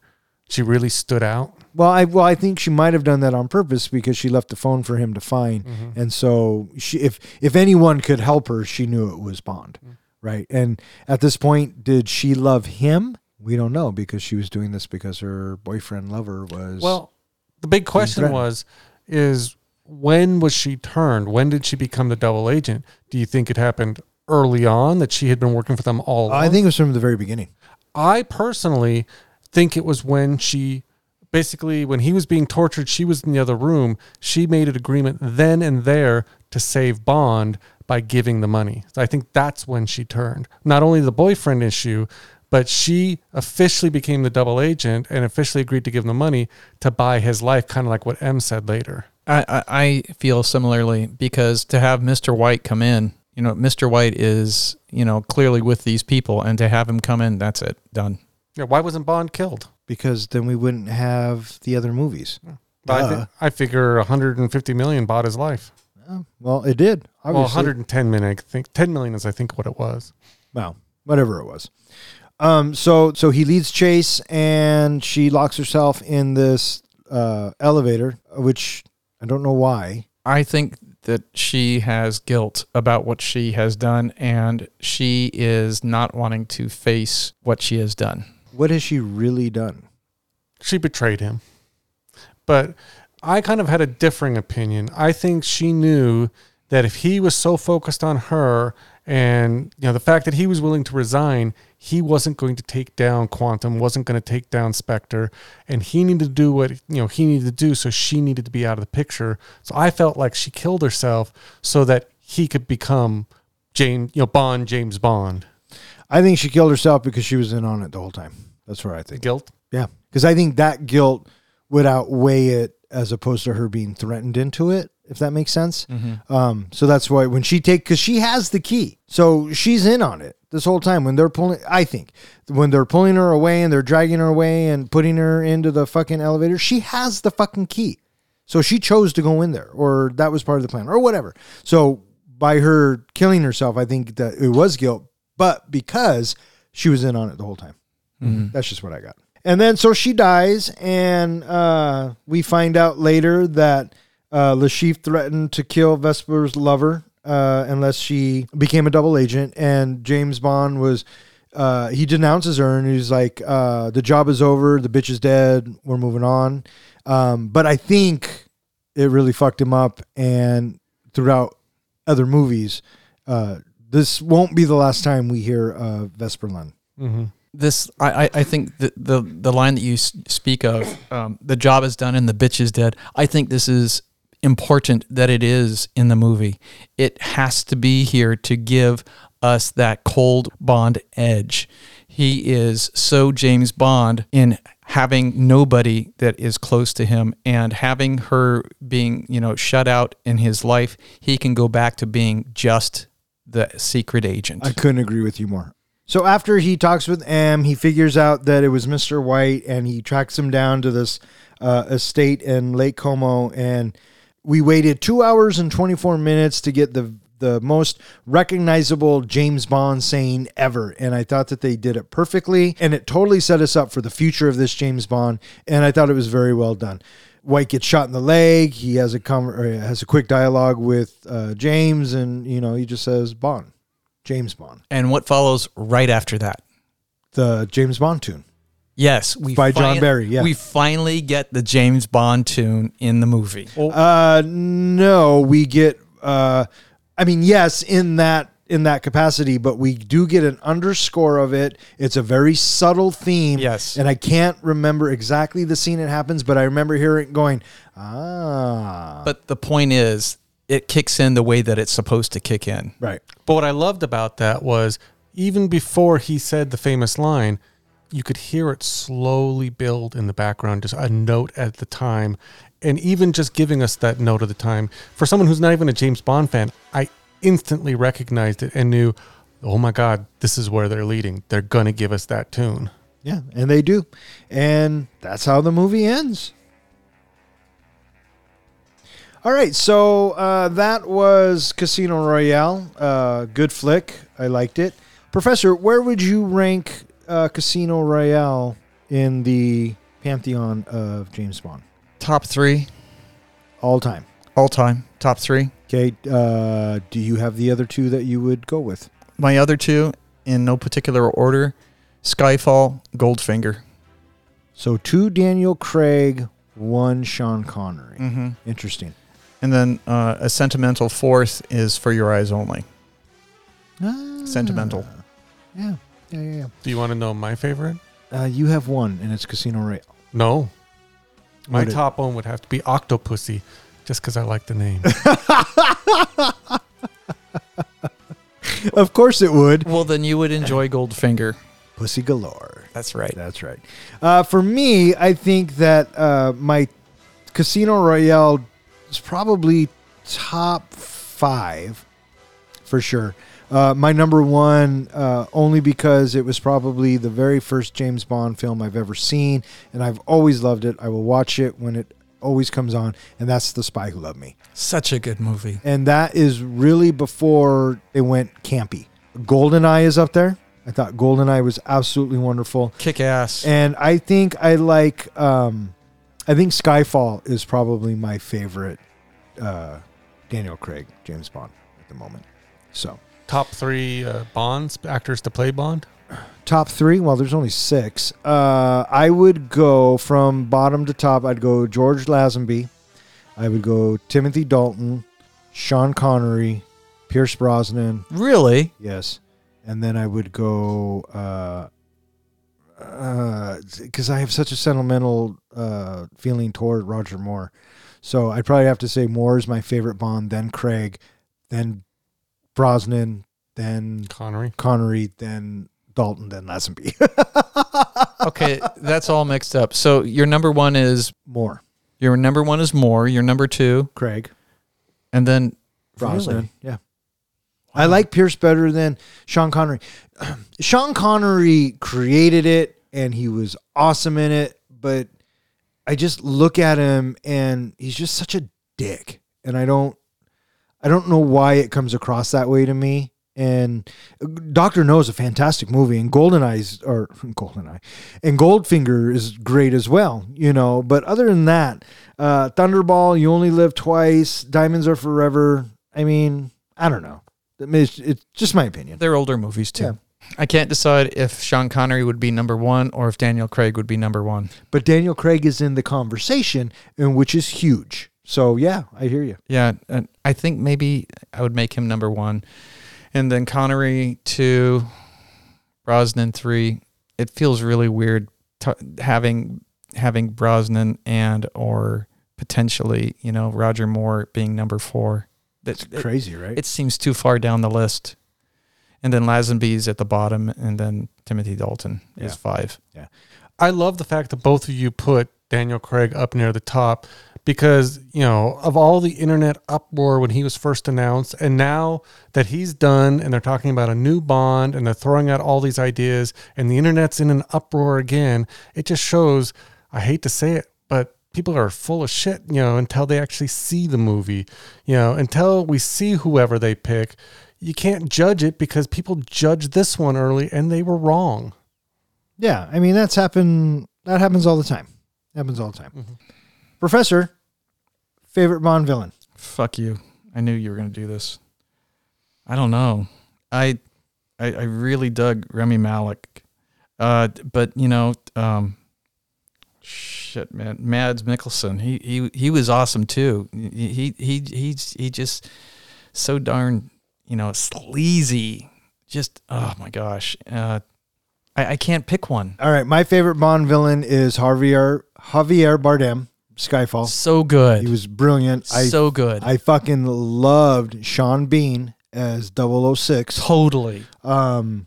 She really stood out. Well, I well, I think she might have done that on purpose because she left the phone for him to find, and so she, if if anyone could help her, she knew it was Bond, right? And at this point, did she love him? We don't know because she was doing this because her boyfriend lover was Well, the big question was, is when was she turned? When did she become the double agent? Do you think it happened early on that she had been working for them all? I along? think it was from the very beginning. I personally think it was when she basically when he was being tortured, she was in the other room. She made an agreement then and there to save Bond by giving the money. So I think that's when she turned. Not only the boyfriend issue, but she officially became the double agent and officially agreed to give him the money to buy his life, kind of like what M said later. I, I, I feel similarly because to have Mr. White come in, you know, Mr. White is, you know, clearly with these people, and to have him come in, that's it, done. Yeah, why wasn't Bond killed? Because then we wouldn't have the other movies. I, Duh. I figure 150 million bought his life. Well, it did. Well, 110 million. I think 10 million is I think what it was. well, whatever it was. Um, so so he leads chase, and she locks herself in this uh, elevator, which I don't know why. I think that she has guilt about what she has done, and she is not wanting to face what she has done. What has she really done? she betrayed him. But I kind of had a differing opinion. I think she knew that if he was so focused on her and you know the fact that he was willing to resign, he wasn't going to take down Quantum, wasn't going to take down Spectre, and he needed to do what you know he needed to do, so she needed to be out of the picture. So I felt like she killed herself so that he could become James, you know, Bond, James Bond. I think she killed herself because she was in on it the whole time. That's what I think. Guilt. Yeah, because I think that guilt would outweigh it as opposed to her being threatened into it. If that makes sense. Um, so that's why when she take because she has the key, so she's in on it this whole time. When they're pulling, I think when they're pulling her away and they're dragging her away and putting her into the fucking elevator, she has the fucking key. So she chose to go in there, or that was part of the plan, or whatever. So by her killing herself, I think that it was guilt, but because she was in on it the whole time. That's just what I got. And then so she dies, and uh, we find out later that uh, Le Chiffre threatened to kill Vesper's lover uh, unless she became a double agent, and James Bond was. Uh, he denounces her and he's like, uh, "The job is over. The bitch is dead. We're moving on." Um, but I think it really fucked him up, and throughout other movies, uh, this won't be the last time we hear uh, Vesper Lynd. this I, I- I think the, the the line that you speak of um, the job is done and the bitch is dead i think this is important that it is in the movie it has to be here to give us that cold bond edge he is so james bond in having nobody that is close to him and having her being you know shut out in his life he can go back to being just the secret agent I couldn't agree with you more. So after he talks with M, he figures out that it was Mr. White, and he tracks him down to this uh, estate in Lake Como. And we waited two hours and twenty four minutes to get the the most recognizable James Bond saying ever. And I thought that they did it perfectly. And it totally set us up for the future of this James Bond. And I thought it was very well done. White gets shot in the leg. He has a com- has a quick dialogue with uh, James, and you know he just says Bond, James Bond, And what follows right after that? the James Bond tune. Yes, we By John Barry, yeah. we finally get the James Bond tune in the movie. Uh, no, we get. Uh, I mean, yes, in that in that capacity, but we do get an underscore of it. It's a very subtle theme. Yes. and I can't remember exactly the scene it happens, but I remember hearing it going, ah, But the point is, it kicks in the way that it's supposed to kick in. right. But what I loved about that was even before he said the famous line, you could hear it slowly build in the background, just a note at the time. And even just giving us that note of the time, for someone who's not even a James Bond fan, I instantly recognized it and knew, oh my God, this is where they're leading. They're going to give us that tune. Yeah, and they do. And that's how the movie ends. All right, so uh, that was Casino Royale. Uh, good flick. I liked it. Professor, where would you rank uh, Casino Royale in the pantheon of James Bond? Top three, All time. all time. Top three. Okay, uh, do you have the other two that you would go with? My other two, in no particular order Skyfall, Goldfinger. So two Daniel Craig, one Sean Connery. Mm-hmm. Interesting. And then uh, a sentimental fourth is For Your Eyes Only. Ah, Sentimental. Yeah, yeah, yeah. yeah. Do you want to know my favorite? Uh, you have one, and it's Casino Royale. No. My What it- top one would have to be Octopussy, just because I like the name. Of course it would. Well, then you would enjoy Goldfinger. Pussy galore. That's right. That's right. Uh, for me, I think that uh, my Casino Royale is probably top five for sure. Uh, my number one, uh, only because it was probably the very first James Bond film I've ever seen, and I've always loved it. I will watch it when it always comes on, and that's The Spy Who Loved Me. Such a good movie. and that is really before it went campy. Goldeneye is up there. I thought Goldeneye was absolutely wonderful, Kick ass. and I think I like. Um, I think Skyfall is probably my favorite uh, Daniel Craig James Bond at the moment. So top three uh, Bonds, actors to play Bond? top three. Well, there's only six. Uh, I would go from bottom to top. I'd go George Lazenby. I would go Timothy Dalton, Sean Connery, Pierce Brosnan. really? Yes, and then I would go because I have such a sentimental uh, feeling toward Roger Moore. So I'd probably have to say Moore is my favorite Bond, then Craig, then Brosnan, then Connery. Connery, then Dalton, then Lazenby. Okay, that's all mixed up. So your number one is Moore, your number one is Moore. Your number two, Craig, and then Brosnan. Really? Yeah. I like Pierce better than Sean Connery. Sean Connery created it and he was awesome in it, but I just look at him and he's just such a dick. And I don't I don't know why it comes across that way to me. And Doctor No is a fantastic movie, and Goldeneye's or Goldeneye, and Goldfinger is great as well, you know. But other than that, uh, Thunderball, You Only Live Twice, Diamonds Are Forever. I mean, I don't know. It's, it's just my opinion. they're older movies too. Yeah. I can't decide if Sean Connery would be number one or if Daniel Craig would be number one. But Daniel Craig is in the conversation, and which is huge. So yeah, I hear you. Yeah, and I think maybe I would make him number one, and then Connery two, Brosnan three. It feels really weird t- having having Brosnan and or potentially you know Roger Moore being number four. That's it, Crazy, right? it seems too far down the list. And then Lazenby's at the bottom, and then Timothy Dalton is Yeah. five. I love the fact that both of you put Daniel Craig up near the top because, you know, of all the internet uproar when he was first announced, and now that he's done and they're talking about a new Bond and they're throwing out all these ideas and the internet's in an uproar again, it just shows, I hate to say it, but people are full of shit, you know, until they actually see the movie, you know, until we see whoever they pick. You can't judge it because people judged this one early and they were wrong. Yeah, I mean that's happened. That happens all the time. Happens all the time. Mm-hmm. Professor, favorite Bond villain. Fuck you. I knew you were going to do this. I don't know. I, I, I really dug Rami Malek. Uh, but you know, um, shit, man, Mads Mikkelsen. He, he, he was awesome too. He, he, he, he just so darn, you know, sleazy. Just, oh my gosh. Uh, I, I can't pick one. All right, my favorite Bond villain is Javier Javier Bardem. Skyfall. So good. He was brilliant. I so good. I fucking loved Sean Bean as 006. totally. Um,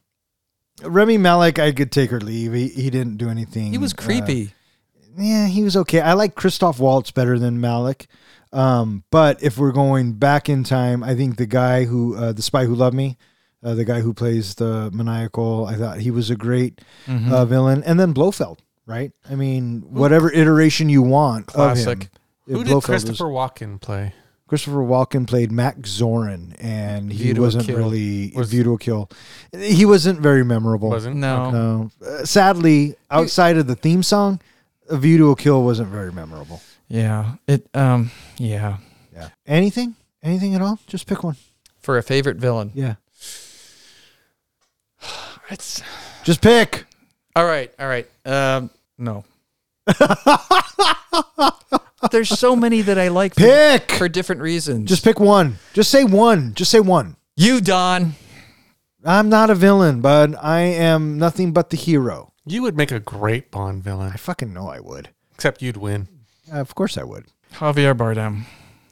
Rami Malek, I could take or leave. He, he didn't do anything. He was uh, creepy. yeah, he was okay. I like Christoph Waltz better than Malek. Um, but if we're going back in time, I think the guy who, uh, the spy who loved me, uh, the guy who plays the maniacal, I thought he was a great Mm-hmm. uh, villain. And then Blofeld, right? I mean, whatever iteration you want Classic. of him. Who did Blofeld was- Christopher Walken play? Christopher Walken played Max Zorin, and he View to a wasn't Kill. really Was- View to a Kill. He wasn't very memorable. Wasn't? No. No, Uh, sadly, outside of the theme song, A View to a Kill wasn't very memorable. Yeah. It. Um. Yeah. Yeah. Anything? Anything at all? Just pick one. For a favorite villain. Yeah. It's Just pick. All right. All right. Um. No. There's so many that I like for, Pick. for different reasons. Just pick one. Just say one. Just say one. you, Don. I'm not a villain, but I am nothing but the hero. You would make a great Bond villain, I fucking know I would. except you'd win. Uh, of course I would. Javier Bardem.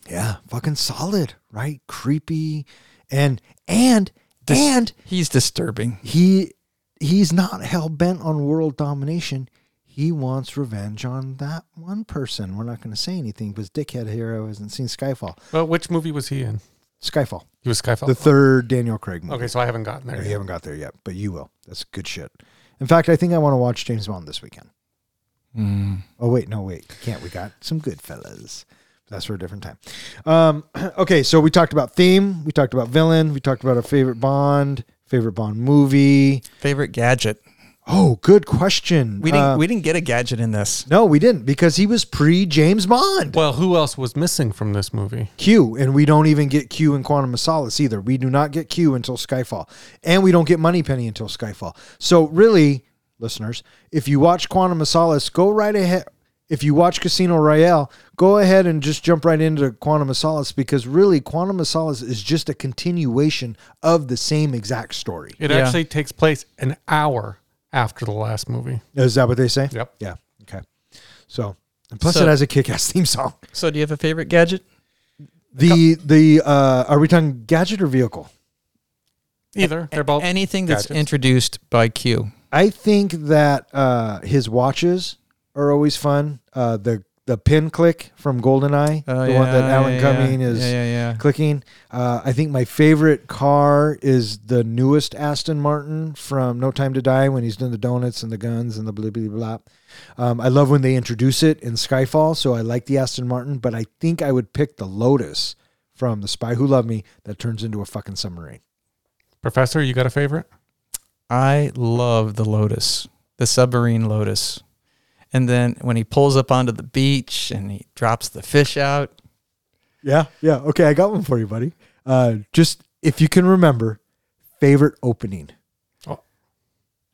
Yeah, fucking solid, right? Creepy, and and and He's disturbing. he he's not hell bent on world domination. He wants revenge on that one person. We're not going to say anything because dickhead hero hasn't seen Skyfall. Well, which movie was he in? Skyfall, He was Skyfall. the third Daniel Craig movie. okay, so I haven't gotten there. No, you haven't got there yet, but you will. That's good shit. In fact, I think I want to watch James Bond this weekend. Mm. Oh wait, no wait, can't. We got some good fellas. That's for a different time. Um, okay, so we talked about theme, we talked about villain, we talked about our favorite Bond, favorite Bond movie. Favorite gadget. Oh, good question. We didn't. Uh, we didn't get a gadget in this. no, we didn't because he was pre James Bond. Well, who else was missing from this movie? Q, and we don't even get Q in Quantum of Solace either. We do not get Q until Skyfall, and we don't get Moneypenny until Skyfall. So really, listeners, if you watch Quantum of Solace, go right ahead. If you watch Casino Royale, go ahead and just jump right into Quantum of Solace because really, Quantum of Solace is just a continuation of the same exact story. It Yeah. actually takes place an hour after the last movie. Is that what they say? Yep. Yeah. Okay. So, and plus, So- it has a kick-ass theme song. So, do you have a favorite gadget? The the uh, are we talking gadget or vehicle? Either they're both Anything that's gadgets. introduced by Q. I think that uh, his watches are always fun. Uh, the the pin click from GoldenEye, Oh, the one that Alan Cumming is Yeah, yeah, yeah. clicking. Uh, I think my favorite car is the newest Aston Martin from No Time to Die when he's doing the donuts and the guns and the blah blah blah. Um, I love when they introduce it in Skyfall, so I like the Aston Martin. But I think I would pick the Lotus from The Spy Who Loved Me that turns into a fucking submarine. Professor, you got a favorite? I love the Lotus, the submarine Lotus. And then when he pulls up onto the beach and he drops the fish out, Yeah, yeah. Okay, I got one for you, buddy. Uh, just if you can remember, favorite opening. Oh.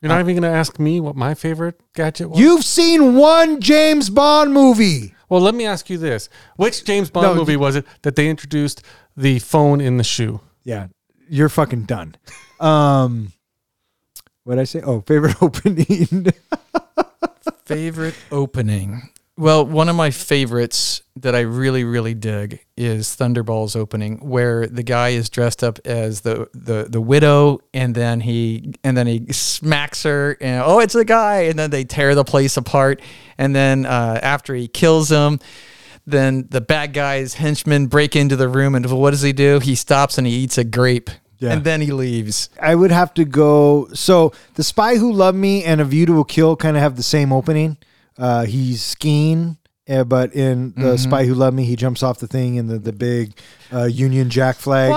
You're not even going to ask me what my favorite gadget was? You've seen one James Bond movie. well, let me ask you this. Which James Bond No, movie you- was it that they introduced the phone in the shoe? Yeah, you're fucking done. Um, what did I say? Oh, favorite opening. favorite opening. Well, one of my favorites that I really, really dig is Thunderball's opening, where the guy is dressed up as the, the, the widow, and then he and then he smacks her, and oh, it's the guy, and then they tear the place apart, and then uh, after he kills him, then the bad guy's henchmen break into the room, and what does he do? He stops and he eats a grape, Yeah. and then he leaves. I would have to go. So, The Spy Who Loved Me and A View to a Kill kind of have the same opening. Uh, he's skiing Uh, but in the Mm-hmm. Spy Who Loved Me, he jumps off the thing in the the big uh, Union Jack flag.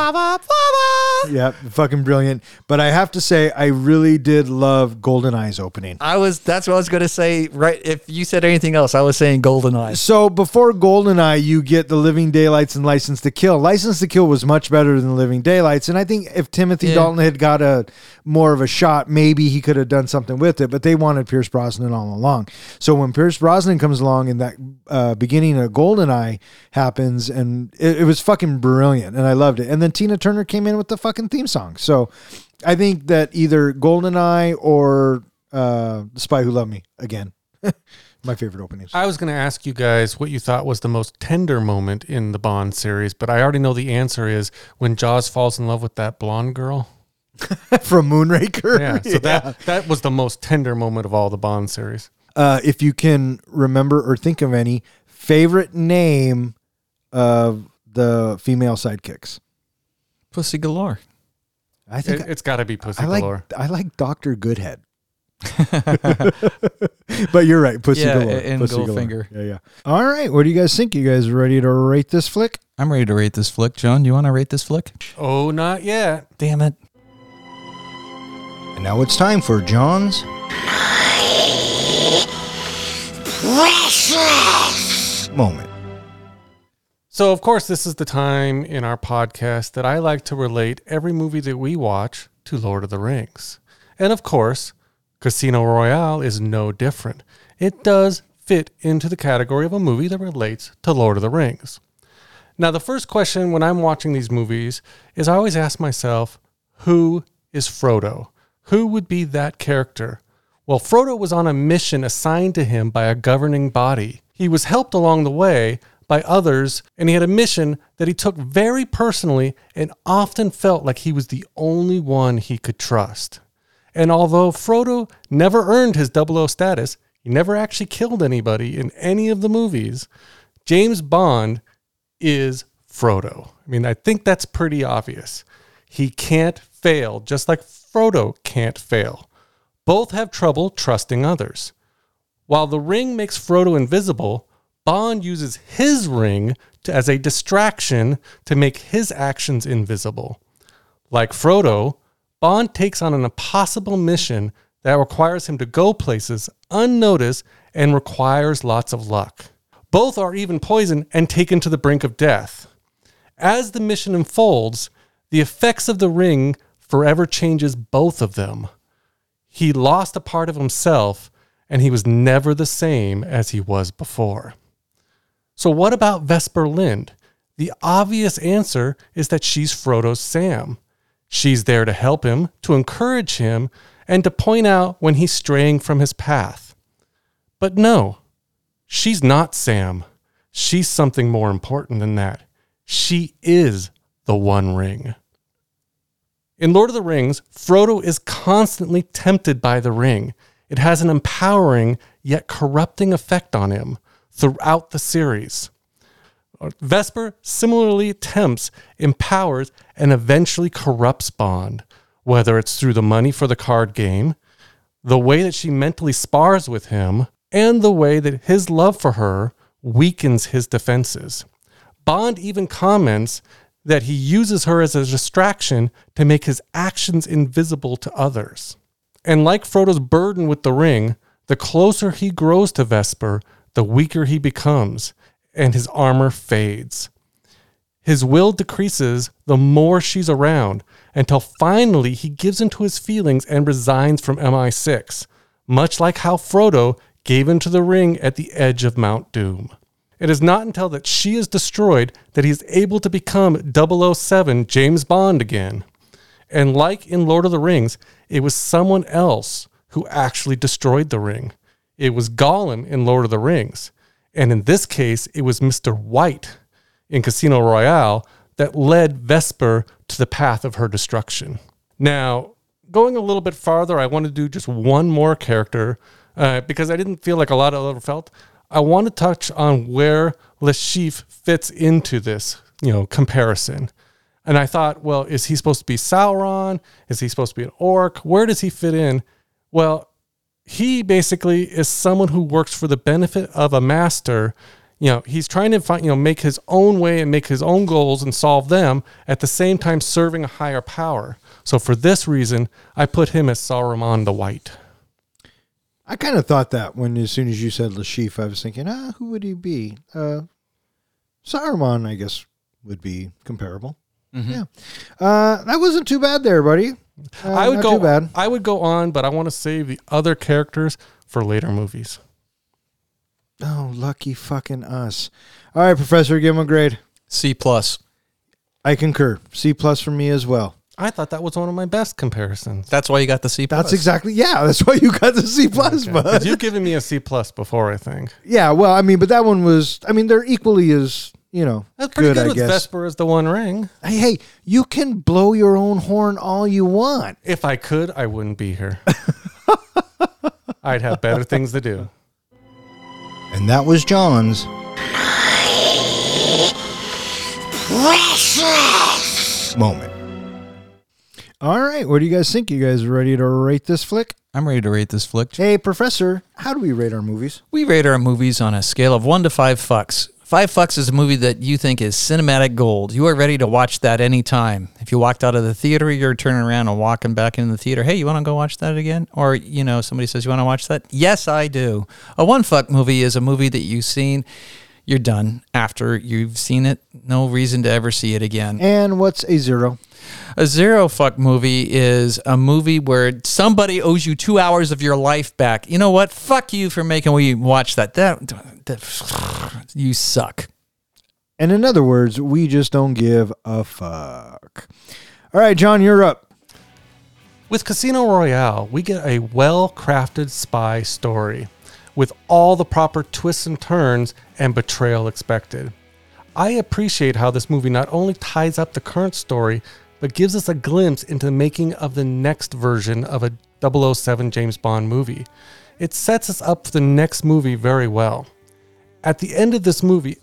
Yeah, fucking brilliant. But I have to say, I really did love Golden Eyes opening. I was. That's what I was going to say. Right. If you said anything else, I was saying Golden Eyes. So before GoldenEye, you get the Living Daylights and License to Kill. License to Kill was much better than Living Daylights, and I think if Timothy Yeah. Dalton had got a more of a shot, maybe he could have done something with it. But they wanted Pierce Brosnan all along. So when Pierce Brosnan comes along and that uh, beginning of GoldenEye happens, and it, it was fucking brilliant, and I loved it. And then Tina Turner came in with the fucking theme song. So I think that either GoldenEye or uh, The Spy Who Loved Me again. My favorite openings. I was going to ask you guys what you thought was the most tender moment in the Bond series, but I already know the answer is when Jaws falls in love with that blonde girl. From Moonraker. Yeah, so that that was the most tender moment of all the Bond series. Uh, if you can remember or think of any favorite name of the female sidekicks. Pussy galore. I think It, has got to be Pussy I like Galore. I like Doctor Goodhead. but you're right, Pussy Yeah, Galore. and Pussy Goldfinger. Yeah, yeah. All right, what do you guys think? You guys ready to rate this flick? I'm ready to rate this flick. John, do you want to rate this flick? Oh, not yet. Damn it. And now it's time for John's moment. So, of course, this is the time in our podcast that I like to relate every movie that we watch to Lord of the Rings. And of course, Casino Royale is no different. It does fit into the category of a movie that relates to Lord of the Rings. Now, the first question when I'm watching these movies is I always ask myself, who is Frodo? Who would be that character? Well, Frodo was on a mission assigned to him by a governing body. He was helped along the way by others, and he had a mission that he took very personally and often felt like he was the only one he could trust. And although Frodo never earned his 00 status, he never actually killed anybody in any of the movies, James Bond is Frodo. I mean, I think that's pretty obvious. He can't fail, just like Frodo can't fail. Both have trouble trusting others. While the ring makes Frodo invisible, Bond uses his ring to, as a distraction to make his actions invisible. Like Frodo, Bond takes on an impossible mission that requires him to go places unnoticed and requires lots of luck. Both are even poisoned and taken to the brink of death. As the mission unfolds, the effects of the ring forever changes both of them. He lost a part of himself and he was never the same as he was before. So, what about Vesper Lynd? The obvious answer is that she's Frodo's Sam. She's there to help him, to encourage him, and to point out when he's straying from his path. But no, she's not Sam. She's something more important than that. She is the One Ring. In Lord of the Rings, Frodo is constantly tempted by the ring. It has an empowering yet corrupting effect on him throughout the series. Vesper similarly tempts, empowers, and eventually corrupts Bond, whether it's through the money for the card game, the way that she mentally spars with him, and the way that his love for her weakens his defenses. Bond even comments that he uses her as a distraction to make his actions invisible to others. And like Frodo's burden with the ring, the closer he grows to Vesper, the weaker he becomes, and his armor fades. His will decreases the more she's around, until finally he gives into his feelings and resigns from MI6, much like how Frodo gave into the ring at the edge of Mount Doom. It is not until that she is destroyed that he is able to become 007 James Bond again. And like in Lord of the Rings, it was someone else who actually destroyed the ring. It was Gollum in Lord of the Rings. And in this case, it was Mr. White in Casino Royale that led Vesper to the path of her destruction. Now, going a little bit farther, I want to do just one more character uh, because I didn't feel like a lot of other felt. I want to touch on where Chiffre fits into this, you know, comparison. And I thought, well, is he supposed to be Sauron? Is he supposed to be an orc? Where does he fit in? Well, he basically is someone who works for the benefit of a master You know, he's trying to find, you know, make his own way and make his own goals and solve them at the same time serving a higher power. So for this reason, I put him as Saruman the White. I kind of thought that when as soon as you said Le Chiffre, I was thinking, ah, who would he be? Uh, Saruman, I guess, would be comparable. Yeah, uh, that wasn't too bad there, buddy. Uh, I would not go too bad. I would go on, but I want to save the other characters for later movies. Oh, lucky fucking us! All right, Professor, give him a grade. C plus. I concur. C plus for me as well. I thought that was one of my best comparisons. That's why you got the C plus. That's exactly yeah. That's why you got the C plus, Because bud. you've given me a C plus before, I think. Yeah, well, I mean, but that one was. I mean, they're equally as you know That's pretty good, I with guess. Vesper as the One Ring. Hey, hey, you can blow your own horn all you want. If I could, I wouldn't be here. I'd have better things to do. And that was John's. Precious Moment. All right, what do you guys think? You guys ready to rate this flick? I'm ready to rate this flick. Hey, Professor, how do we rate our movies? We rate our movies on a scale of one to five fucks. Five fucks is a movie that you think is cinematic gold. You are ready to watch that anytime. If you walked out of the theater, you're turning around and walking back into the theater. Hey, you want to go watch that again? Or, you know, somebody says, You want to watch that? Yes, I do. A one fuck movie is a movie that you've seen. You're done after you've seen it. No reason to ever see it again. And what's a zero? A zero fuck movie is a movie where somebody owes you two hours of your life back. You know what? Fuck you for making we watch that. That, that you suck. And in other words, we just don't give a fuck. All right, John, you're up. With Casino Royale, we get a well crafted spy story with all the proper twists and turns and betrayal expected. I appreciate how this movie not only ties up the current story, but gives us a glimpse into the making of the next version of a 007 James Bond movie. It sets us up for the next movie very well. At the end of this movie,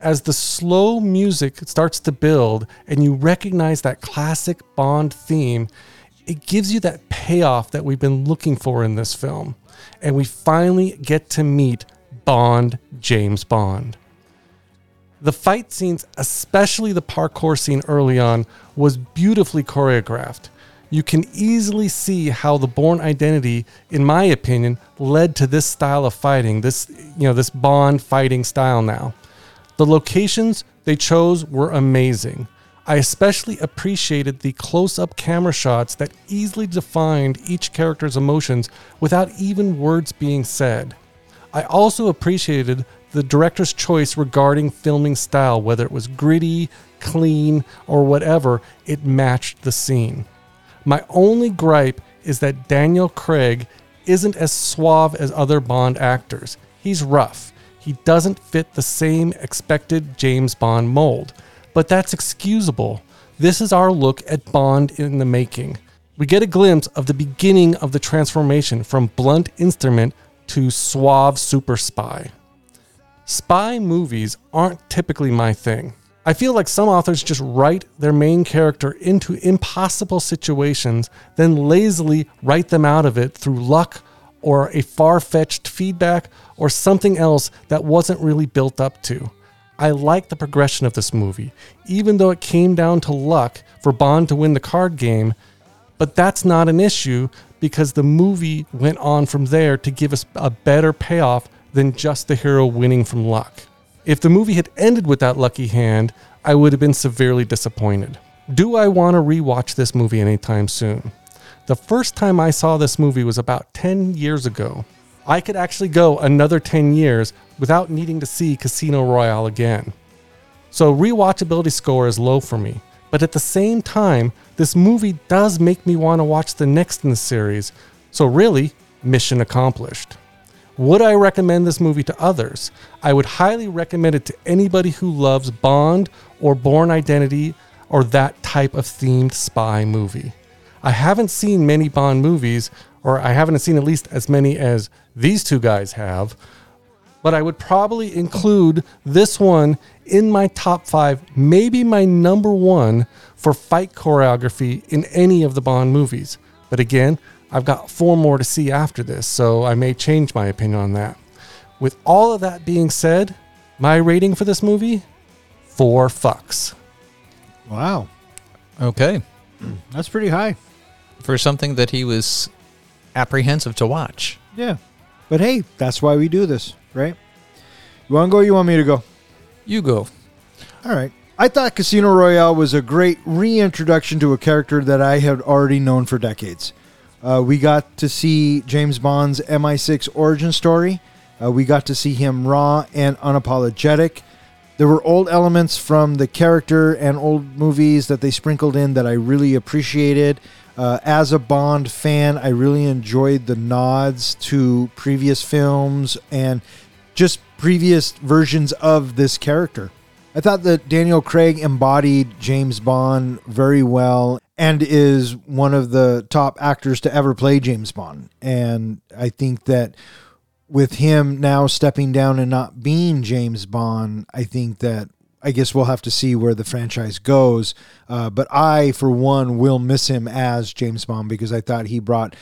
as the slow music starts to build and you recognize that classic Bond theme, it gives you that payoff that we've been looking for in this film. And we finally get to meet Bond James Bond. The fight scenes, especially the parkour scene early on, was beautifully choreographed. You can easily see how the Bourne Identity, in my opinion, led to this style of fighting, this you know, this Bond fighting style now. The locations they chose were amazing. I especially appreciated the close up camera shots that easily defined each character's emotions without even words being said. I also appreciated the director's choice regarding filming style, whether it was gritty, clean, or whatever, it matched the scene. My only gripe is that Daniel Craig isn't as suave as other Bond actors. He's rough. He doesn't fit the same expected James Bond mold. But that's excusable. This is our look at Bond in the making. We get a glimpse of the beginning of the transformation from blunt instrument to suave super spy. Spy movies aren't typically my thing. I feel like some authors just write their main character into impossible situations, then lazily write them out of it through luck or a far fetched feedback or something else that wasn't really built up to. I like the progression of this movie, even though it came down to luck for Bond to win the card game, but that's not an issue because the movie went on from there to give us a better payoff than just the hero winning from luck. If the movie had ended with that lucky hand, I would have been severely disappointed. Do I want to rewatch this movie anytime soon? The first time I saw this movie was about 10 years ago. I could actually go another 10 years without needing to see Casino Royale again. So rewatchability score is low for me. But at the same time, this movie does make me want to watch the next in the series. So really, mission accomplished. Would I recommend this movie to others? I would highly recommend it to anybody who loves Bond or Bourne Identity or that type of themed spy movie. I haven't seen many Bond movies, or I haven't seen at least as many as these two guys have, but I would probably include this one in my top five, maybe my number one for fight choreography in any of the Bond movies. But again, I've got four more to see after this, so I may change my opinion on that. With all of that being said, My rating for this movie, four fucks. Wow, Okay. that's pretty high. For something that he was apprehensive to watch. Yeah, but hey, that's why we do this, right? You want to go? You want me to go? You go. All right. I thought Casino Royale was a great reintroduction to a character that I had already known for decades. Uh, we got to see James Bond's MI6 origin story. Uh, we got to see him raw and unapologetic. There were old elements from the character and old movies that they sprinkled in that I really appreciated. Uh, as a Bond fan, I really enjoyed the nods to previous films and just previous versions of this character. I thought that Daniel Craig embodied James Bond very well and is one of the top actors to ever play James Bond. And I think that with him now stepping down and not being James Bond, I think that I guess we'll have to see where the franchise goes. Uh, but I, for one, will miss him as James Bond because I thought he brought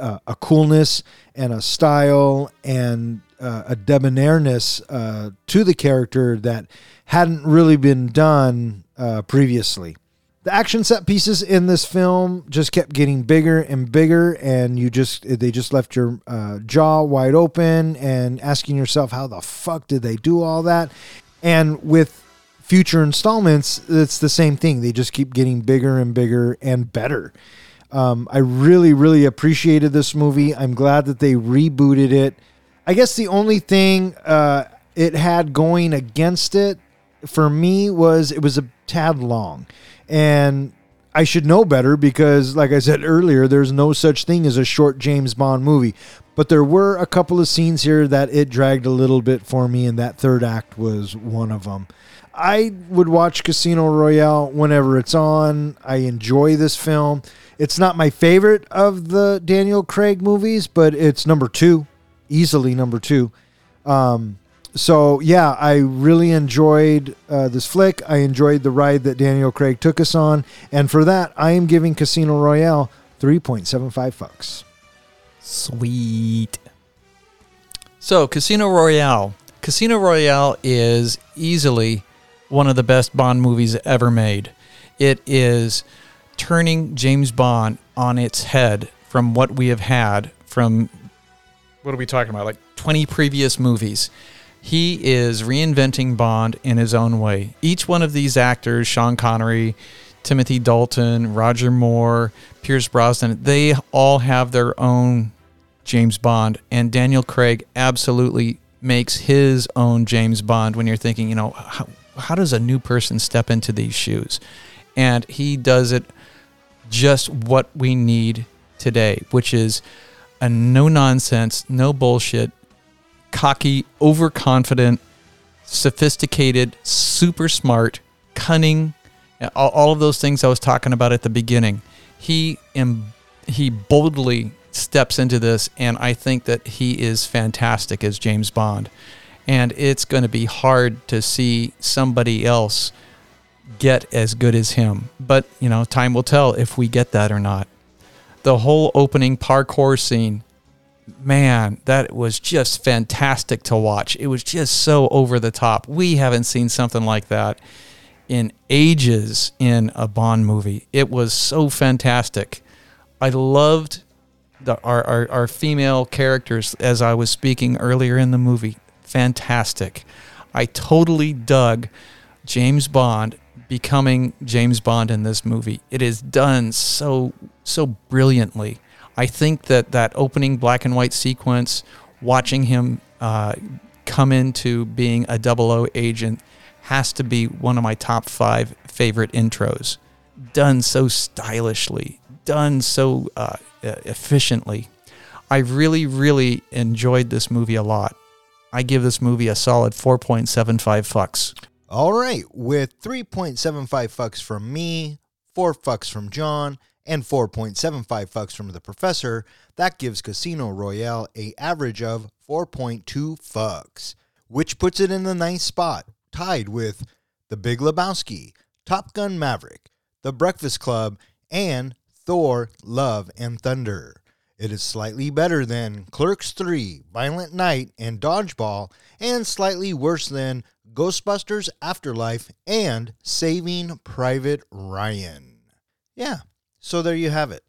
uh, a coolness and a style and uh, a debonairness uh, to the character that hadn't really been done uh, previously. The action set pieces in this film just kept getting bigger and bigger, and you just they just left your uh, jaw wide open and asking yourself, how the fuck did they do all that? And with future installments, it's the same thing. They just keep getting bigger and bigger and better. Um, I really, really appreciated this movie. I'm glad that they rebooted it. I guess the only thing uh, it had going against it for me was it was a tad long. And I should know better because, like I said earlier, there's no such thing as a short James Bond movie. But there were a couple of scenes here that it dragged a little bit for me, and that third act was one of them. I would watch Casino Royale whenever it's on. I enjoy this film. It's not my favorite of the Daniel Craig movies, but it's number two, easily number two. Um, so yeah, I really enjoyed uh, this flick. I enjoyed the ride that Daniel Craig took us on, and for that, I am giving Casino Royale three point seven five fucks. Sweet. So, Casino Royale. Casino Royale is easily one of the best Bond movies ever made. It is turning James Bond on its head from what we have had from what are we talking about? Like 20 previous movies. He is reinventing Bond in his own way. Each one of these actors, Sean Connery, Timothy Dalton, Roger Moore, Pierce Brosnan, they all have their own James Bond. And Daniel Craig absolutely makes his own James Bond when you're thinking, you know, how, how does a new person step into these shoes? And he does it just what we need today, which is a no nonsense, no bullshit, cocky, overconfident, sophisticated, super smart, cunning, all, all of those things I was talking about at the beginning. He em- he boldly steps into this, and I think that he is fantastic as James Bond. And it's going to be hard to see somebody else get as good as him. But, you know, time will tell if we get that or not. The whole opening parkour scene, man, that was just fantastic to watch. It was just so over the top. We haven't seen something like that in ages in a Bond movie. It was so fantastic. I loved the, our, our, our female characters as I was speaking earlier in the movie. Fantastic. I totally dug James Bond becoming James Bond in this movie. It is done so so brilliantly. I think that that opening black and white sequence, watching him uh, come into being a double O agent, has to be one of my top five favorite intros. Done so stylishly, done so uh, efficiently. I really, really enjoyed this movie a lot. I give this movie a solid 4.75 fucks. All right, with 3.75 fucks from me, 4 fucks from John, and 4.75 fucks from the professor, that gives Casino Royale a average of 4.2 fucks, which puts it in the ninth spot, tied with The Big Lebowski, Top Gun Maverick, The Breakfast Club, and Thor: Love and Thunder. It is slightly better than Clerks 3, Violent Night, and Dodgeball, and slightly worse than Ghostbusters Afterlife and Saving Private Ryan. Yeah, so there you have it.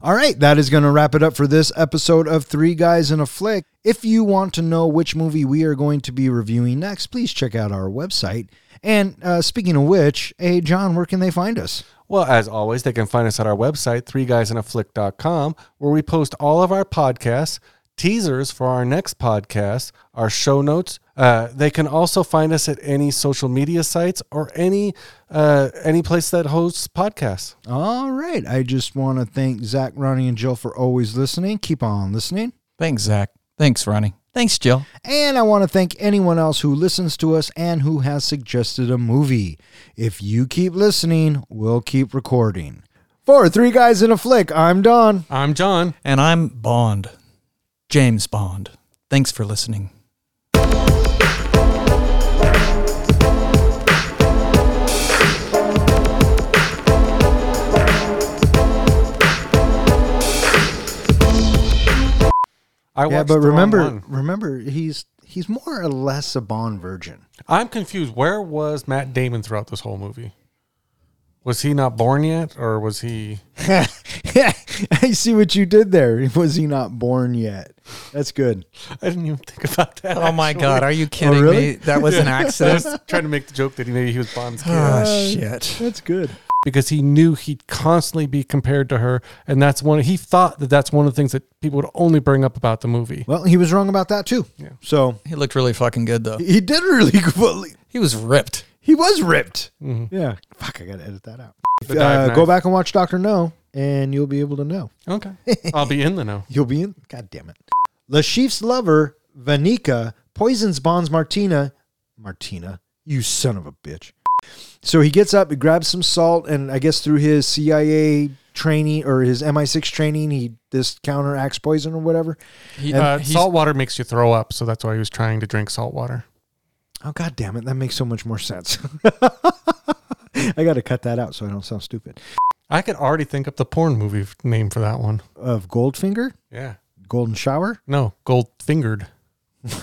All right, that is going to wrap it up for this episode of Three Guys in a Flick. If you want to know which movie we are going to be reviewing next, please check out our website. And uh, speaking of which, hey, John, where can they find us? Well, as always, they can find us at our website, threeguysinaflick.com, where we post all of our podcasts, teasers for our next podcast, our show notes. Uh, they can also find us at any social media sites or any uh, any place that hosts podcasts. All right. I just want to thank Zach, Ronnie, and Jill for always listening. Keep on listening. Thanks, Zach. Thanks, Ronnie. Thanks, Jill. And I want to thank anyone else who listens to us and who has suggested a movie. If you keep listening, we'll keep recording. For Three Guys in a Flick, I'm Don. I'm John. And I'm Bond, James Bond. Thanks for listening. I yeah, but remember, remember, he's he's more or less a Bond virgin. I'm confused. Where was Matt Damon throughout this whole movie? Was he not born yet, or was he? I see what you did there. Was he not born yet? That's good. I didn't even think about that. Oh my actually. God, are you kidding oh, really? me? That was an accident. I accident. was trying to make the joke that he maybe he was Bond's ah, kid oh, shit. That's good. because he knew he'd constantly be compared to her, and that's one. He thought that that's one of the things that people would only bring up about the movie. Well, he was wrong about that too. Yeah. So He looked really fucking good, though. he did really well. He was ripped. He was ripped. Mhm. Yeah. Fuck, I gotta edit that out. The dive Uh, knife. go back and watch Doctor No, and you'll be able to know. Okay, I'll be in the know. You'll be in. God damn it. Le Chiffre's lover, Valenka, poisons Bond's Martina. Martina, you son of a bitch. So he gets up, he grabs some salt, and I guess through his CIA training or his MI6 training, he this counteracts poison or whatever. He, And Uh, he's- salt water makes you throw up, so that's why he was trying to drink salt water. Oh god damn it, that makes so much more sense. I got to cut that out so I don't sound stupid. I could already think up the porn movie f- name for that one. Of Goldfinger, Yeah, Golden Shower. no, gold fingered.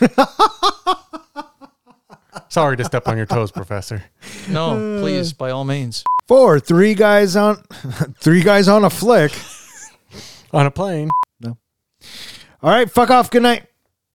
Sorry to step on your toes, Professor. no, please, by all means. Four, three guys on, three guys on a flick. On a plane. No. All right, fuck off. Good night.